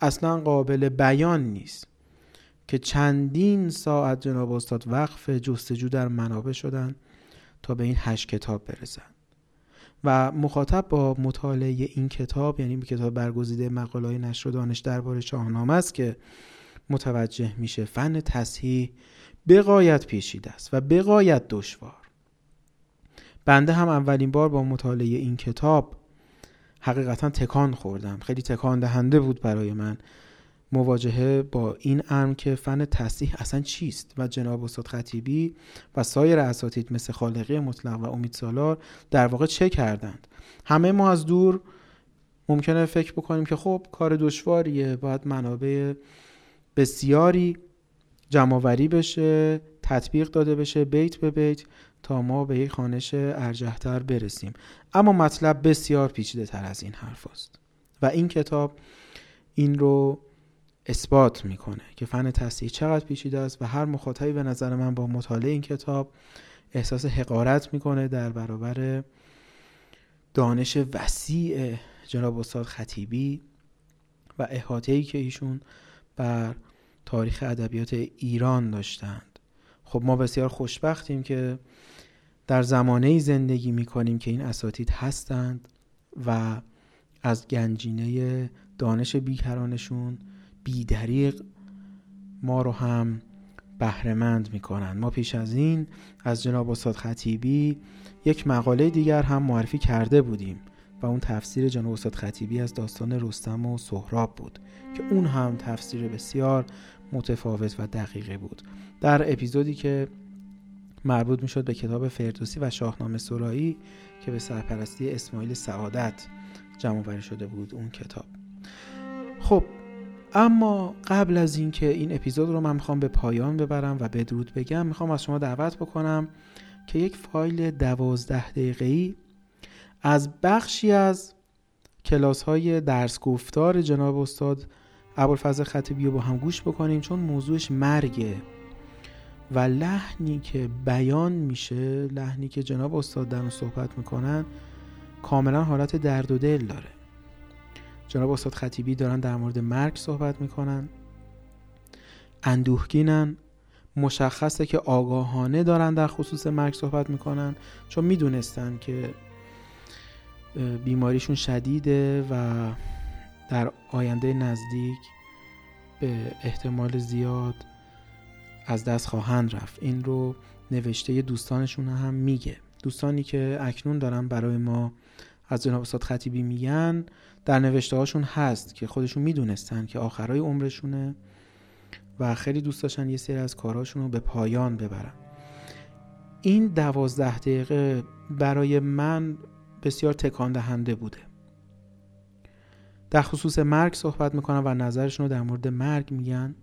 اصلا قابل بیان نیست که چندین ساعت جناب استاد وقف جستجو در منابع شدن تا به این هشت کتاب برسن. و مخاطب با مطالعه این کتاب یعنی کتاب برگزیده مقاله های نشر دانش درباره شاهنامه است که متوجه میشه فن تصحیح بقایت پیشیده است و بقایت دشوار. بنده هم اولین بار با مطالعه این کتاب حقیقتا تکان خوردم. خیلی تکان دهنده بود برای من. مواجهه با این امر که فن تصحیح اصلا چیست؟ و جناب استاد خطیبی و سایر اساتید مثل خالقی مطلق و امید سالار در واقع چه کردند؟ همه ما از دور ممکنه فکر بکنیم که خب کار دشواریه باید منابع بسیاری جمعوری بشه تطبیق داده بشه بیت به بیت. تا ما به یک خانش ارجهتر برسیم اما مطلب بسیار پیچیده تر از این حرف است. و این کتاب این رو اثبات می‌کنه که فن تصحیح چقدر پیچیده است و هر مخاطبی به نظر من با مطالعه این کتاب احساس حقارت می‌کنه در برابر دانش وسیع جناب استاد خطیبی و احاطه‌ای که ایشون بر تاریخ ادبیات ایران داشتند خب ما بسیار خوشبختیم که در زمانه زندگی می‌کنیم که این اساتید هستند و از گنجینه دانش بیکرانشون بیدریق ما رو هم بهرهمند می‌کنن. ما پیش از این از جناب استاد خطیبی یک مقاله دیگر هم معرفی کرده بودیم و اون تفسیر جناب استاد خطیبی از داستان رستم و سهراب بود که اون هم تفسیر بسیار متفاوت و دقیقه بود. در اپیزودی که مربوط می‌شد به کتاب فردوسی و شاهنامه سرایی که به سرپرستی اسماعیل سعادت جمع شده بود اون کتاب. خب اما قبل از اینکه این اپیزود رو من می‌خوام به پایان ببرم و بدرود بگم می‌خوام از شما دعوت بکنم که یک فایل دوازده دقیقه‌ای از بخشی از کلاس های درس گفتار جناب استاد ابوالفضل خطیبی رو با هم گوش بکنیم چون موضوعش مرگه و لحنی که بیان میشه لحنی که جناب استاد در صحبت می‌کنن کاملا حالت درد و دل داره. جناب استاد خطیبی دارن در مورد مرگ صحبت می‌کنن. اندوهگینن. مشخصه که آگاهانه دارن در خصوص مرگ صحبت می‌کنن. چون می‌دونستن که بیماریشون شدیده و در آینده نزدیک به احتمال زیاد از دست خواهند رفت. این رو نوشته دوستانشون هم میگه. دوستانی که اکنون دارن برای ما از جناب استاد خطیبی میگن در نوشته هاشون هست که خودشون می‌دونستن که آخرای عمرشونه و خیلی دوست داشتن یه سری از کارهاشون رو به پایان ببرن. این دوازده دقیقه برای من بسیار تکان دهنده بوده. در خصوص مرگ صحبت می‌کنن و نظرشون رو در مورد مرگ میگن.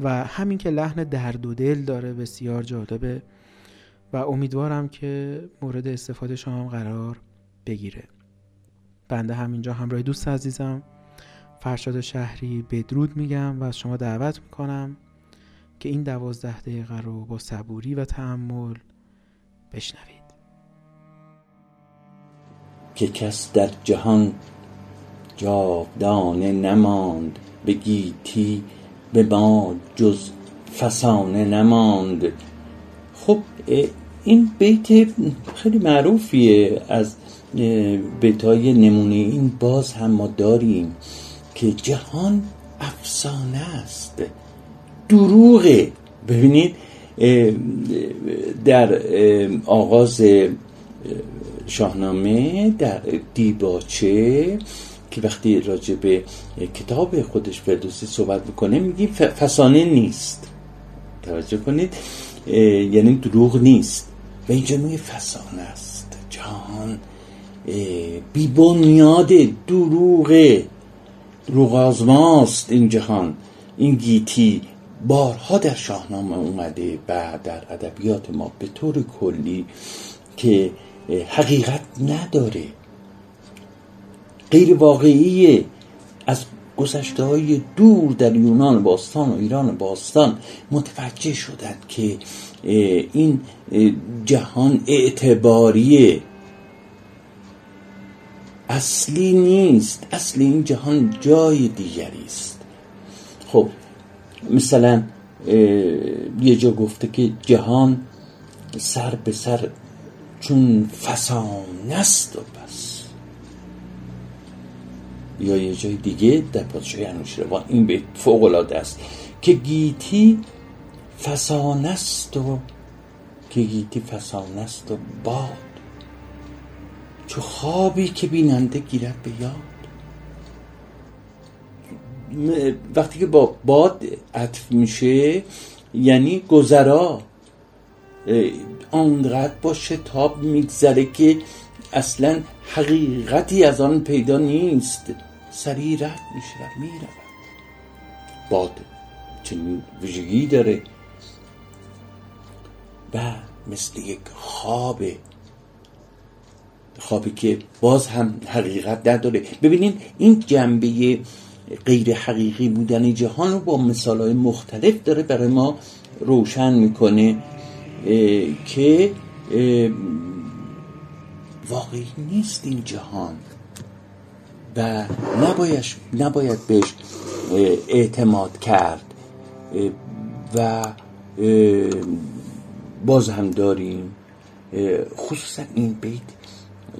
و همین که لحن درد و دل داره بسیار جالبه و امیدوارم که مورد استفاده شما قرار بگیره. بنده همینجا همراه دوست عزیزم فرشاد شهری بدرود میگم و از شما دعوت می‌کنم که این دوازده دقیقه رو با صبوری و تحمل بشنوید. که کس در جهان جاودانه نماند به گیتی به ما جز فسانه نماند. خب این بیت خیلی معروفیه از بیتای نمونه. این باز هم ما داریم که جهان افسانه است. دروغه. ببینید در آغاز شاهنامه در دیباچه که وقتی راجع به کتاب خودش فردوسی صحبت می‌کنه میگی فسانه نیست. توجه کنید یعنی دروغ نیست. و اینجا نوع فسانه است. جهان بی بنیاد دروغه دروغ آزماست این جهان. این گیتی بارها در شاهنامه اومده بعد در ادبیات ما به طور کلی که حقیقت نداره. غیر واقعیه از گذشته های دور در یونان باستان و ایران باستان متوجه شدند که این جهان اعتباریه اصلی نیست. اصلی این جهان جای دیگری است. خب مثلا یه جا گفته که جهان سر به سر چون فسانه است و بس. یا یه جای دیگه در پادشاهی انوشیروان این به فوق العاده است که گیتی فسانه است و که گیتی فسانه است و باد. چو خوابی که بیننده گیرد به یاد. وقتی که با باد عطف میشه یعنی گذرا آنقدر با شتاب میگذره که اصلا حقیقتی از آن پیدا نیست. سریع رد میشه و می‌رود. باد چنین ویژگی داره. و مثل یک خواب خوابی که باز هم حقیقت نداره. ببینید این جنبه غیر حقیقی بودن جهان رو با مثال های مختلف داره برای ما روشن می‌کنه که واقعی نیست این جهان. و نباید, نباید بهش اعتماد کرد. و باز هم داریم. خصوصا این بیت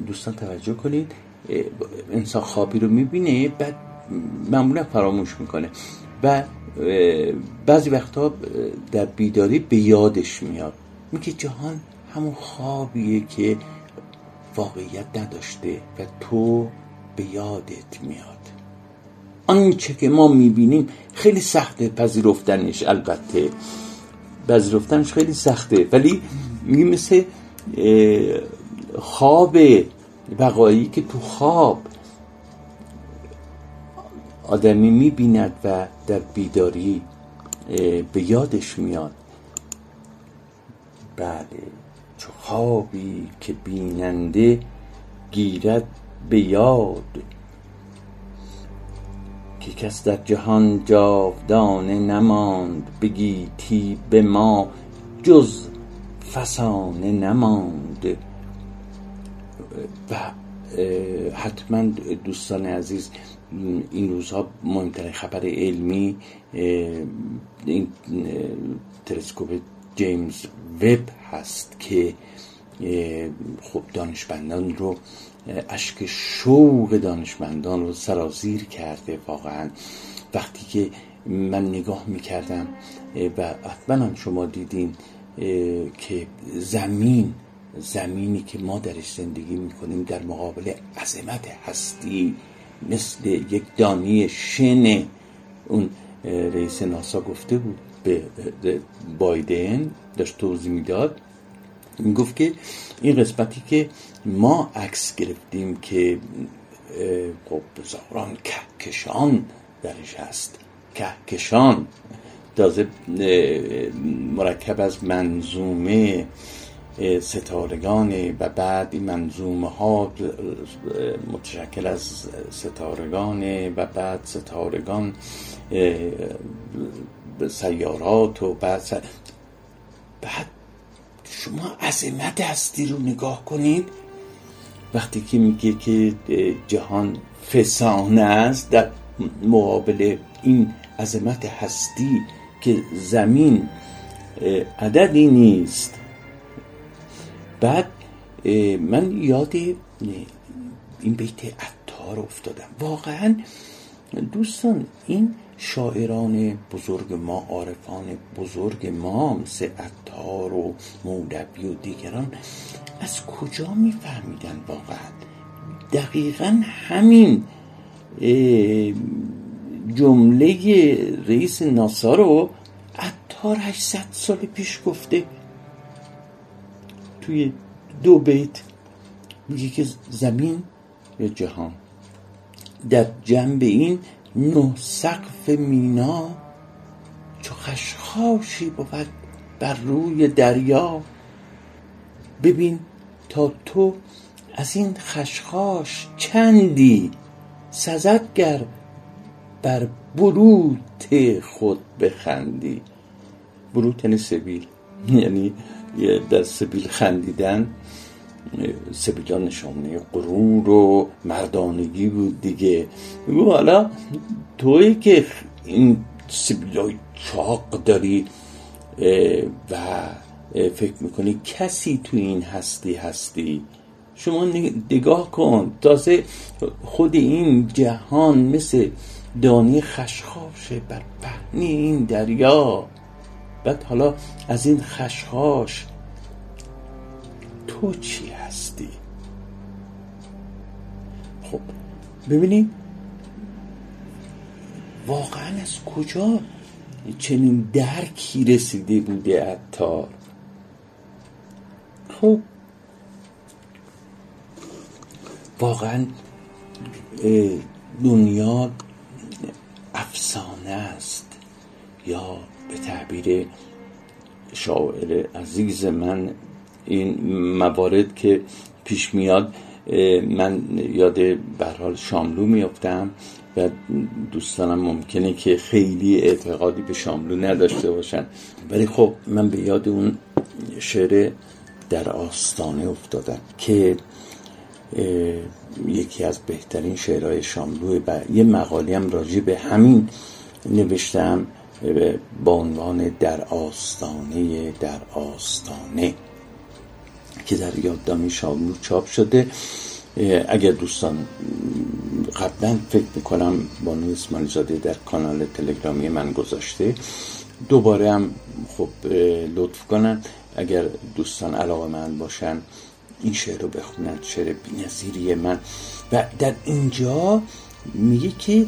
دوستان توجه کنید انسان خوابی رو می‌بینه بعد معمولا فراموش می‌کنه. و بعضی وقتا در بیداری به یادش میاد. میگه جهان همون خوابیه که واقعیت نداشته و تو به یادت میاد. آنچه که ما می‌بینیم خیلی سخته پذیرفتنش البته. پذیرفتنش خیلی سخته. ولی میگه مثل خواب وقایی که تو خواب آدمی می‌بیند و در بیداری به یادش میاد. بله چو خوابی که بیننده گیرد به یاد که کس در جهان جاودانه نماند بگیتی به ما جز فسانه نماند. و حتما دوستان عزیز این روزها مهمترین خبر علمی این تلسکوپ جیمز وب هست که خب دانشمندان رو اشک شوق دانشمندان رو سرازیر کرده واقعا. وقتی که من نگاه می‌کردم و حتما هم شما دیدین که زمین زمینی که ما درش زندگی می‌کنیم در مقابل عظمت هستی مثل یک دانی شن. اون رئیس ناسا گفته بود به بایدن داشت توضیح می‌داد. گفت که این قسمتی که ما عکس گرفتیم که خب زاران کهکشان درش هست. کهکشان. تازه مرکب از منظومه ستارگان و بعد این منظومه ها متشکل از ستارگان و بعد ستارگان سیارات و بعد بعد شما عظمت هستی رو نگاه کنید. وقتی که میگه که جهان فسانه است در مقابل این عظمت هستی که زمین عددی نیست. بعد من یاد این بیت عطار افتادم. واقعا دوستان این شاعران بزرگ ما عارفان بزرگ ما مثل عطار و مولوی و دیگران از کجا میفهمیدن واقعا؟ دقیقا همین جمله رئیس ناسا رو عطار 800 سال پیش گفته. توی دو بیت میگه که زمین یا جهان. در جنب این نه سقف مینا چو خشخاشی بود بر روی دریا. ببین تا تو از این خشخاش چندی سزد گر بر بروت خود بخندی. بروت یعنی سبیل. یعنی در سبیل خندیدن. سبیلا نشانه غرور و مردانگی بود دیگه. میگو حالا توی که این سبیلای چاق داری و فکر می‌کنی کسی تو این هستی هستی؟ شما نگاه کن. تازه خود این جهان مثل دانی خشخاشه بر پهنی این دریا. بعد حالا از این خشخاش تو چی هستی؟ خب ببینید واقعا از کجا چنین درکی رسیده بوده عطار؟ خب واقعا دنیا افسانه است. یا به تعبیر شاعر عزیز من این موارد که پیش میاد من یاد برحال شاملو میافتم و دوستانم ممکنه که خیلی اعتقادی به شاملو نداشته باشن. ولی خب من به یاد اون شعر در آستانه افتادم که یکی از بهترین شعرهای شاملوه و یه مقالی هم راجع به همین نوشتم با عنوان در آستانه در آستانه. که در یاددامی شاملو چاپ شده. اگر دوستان قبلا فکر می‌کنم بانو اسماعیل زاده در کانال تلگرامی من گذاشته دوباره هم خب لطف کنن. اگر دوستان علاقه من باشن این شعر رو بخونن شعر بینظیری من. و در اینجا میگه که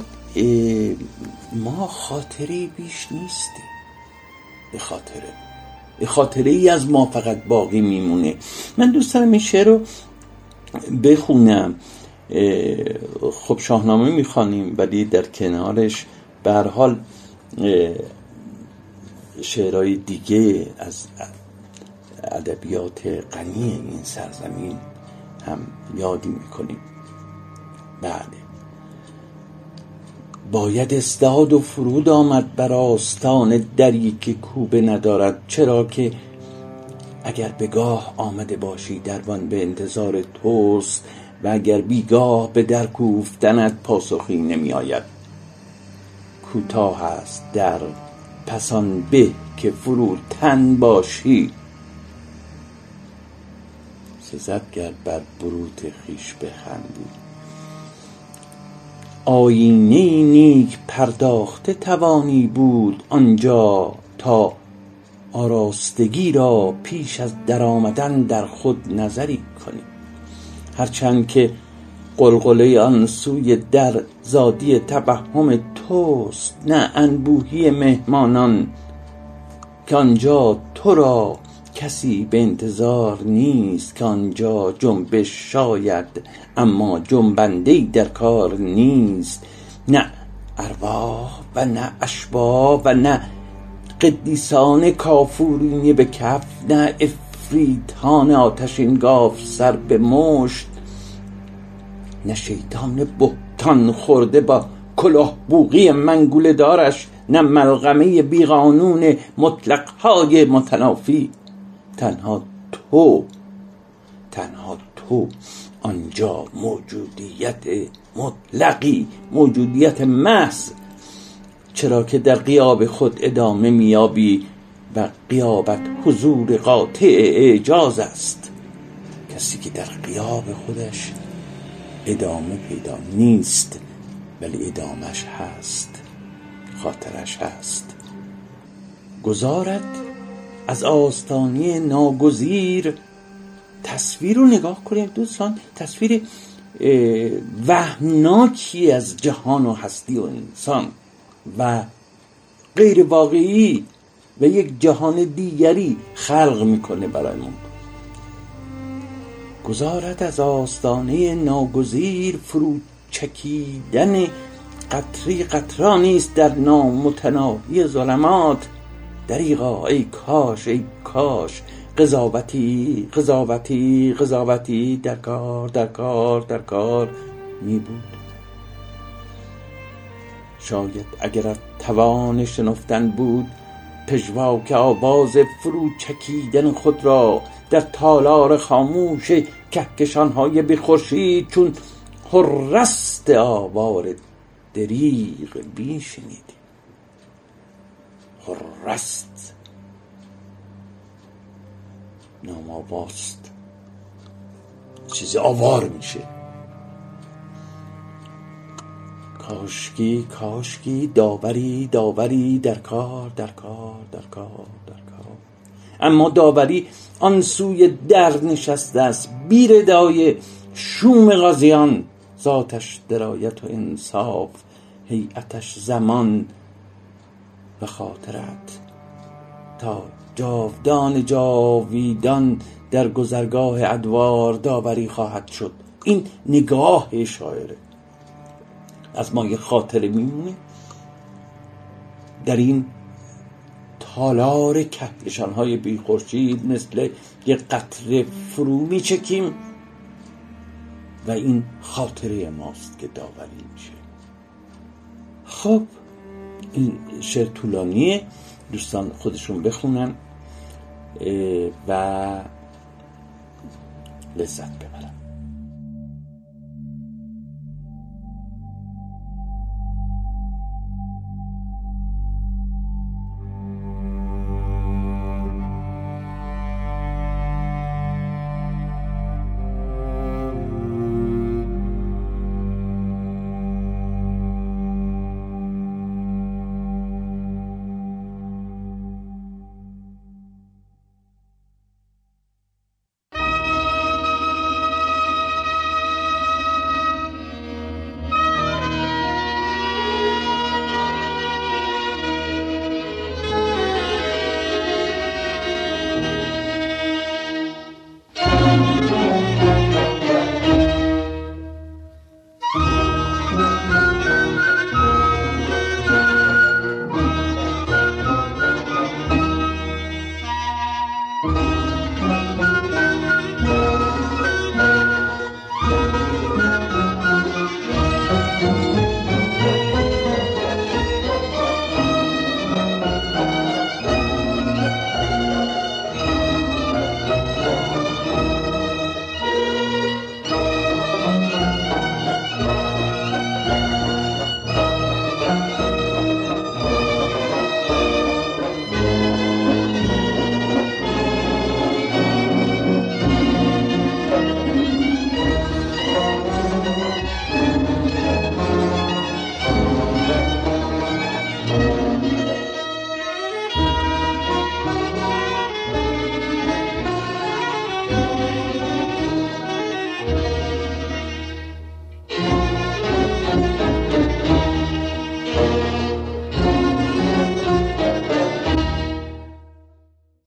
ما خاطره بیش نیستیم. به خاطره خاطره ای از ما فقط باقی میمونه. من دوست دارم این شعر رو بخونم. خب شاهنامه می‌خوانیم ولی در کنارش به حال شعرهای دیگه از ادبیات غنی این سرزمین هم یادی می‌کنیم. بله. باید استاد و فرود آمد بر آستان دری که کوبه ندارد چرا که اگر بگاه آمده باشی دربان به انتظار توست و اگر بیگاه به در کوفتنت پاسخی نمی آید کوتاه است در پسان به که فروتن باشی. سزد گر بر بروت خیش بخندی. آینه نیک پرداخته توانی بود آنجا تا آراستگی را پیش از درآمدن در خود نظری کنی. هرچند که قلقله آن سوی در زادی تبهم توست نه انبوهی مهمانان که آنجا تو را کسی به انتظار نیست که آنجا جنبش شاید اما جنبنده در کار نیست. نه ارواح و نه اشباه و نه قدیسان کافورینی به کف نه افریتان آتشین گاف سر به مشت نه شیطان بهتان خورده با کلاه بوغی منگول دارش نه ملغمه بیقانون مطلق های متنافی. تنها تو تنها تو. آنجا موجودیت مطلقی موجودیت محض. چرا که در قیاب خود ادامه میابی و قیابت حضور قاطع اعجاز است. کسی که در قیاب خودش ادامه پیدا نیست ولی ادامش هست خاطرش هست. گذارد از آستانی ناگزیر تصویر رو نگاه کنیم. دوستان تصویر وهمناکی از جهان و هستی و انسان و غیر واقعی و یک جهان دیگری خلق می‌کنه برایمون. گذارد از آستانه ناگزیر فرو چکیدن قطری قطرانی است در نامتناهی ظلمات. دریغا ای کاش ای کاش قضاوتی قضاوتی قضاوتی در کار در کار در کار می بود. شاید اگر توان شنفتن بود پژواک آواز فرو چکیدن خود را در تالار خاموش کهکشان های بی چون حرست آوار دریغ بی شنیدی رست نامآواست چیزی آوار میشه. کاشکی کاشکی داوری داوری در کار در کار در کار در کار. اما داوری آن سوی در نشسته است. بیر دای شوم غازیان. ذاتش درایت و انصاف. هیئتش زمان. و خاطرت. تا جاودان جاویدان در گذرگاه ادوار داوری خواهد شد. این نگاه شاعره. از ما یه خاطره میمونه. در این تالار کهکشان های بی خورشید مثل یه قطره فرو میچکیم و این خاطره ماست که داوری میشه. خب این شعر طولانیه. دوستان خودشون بخونن و لذت ببرن.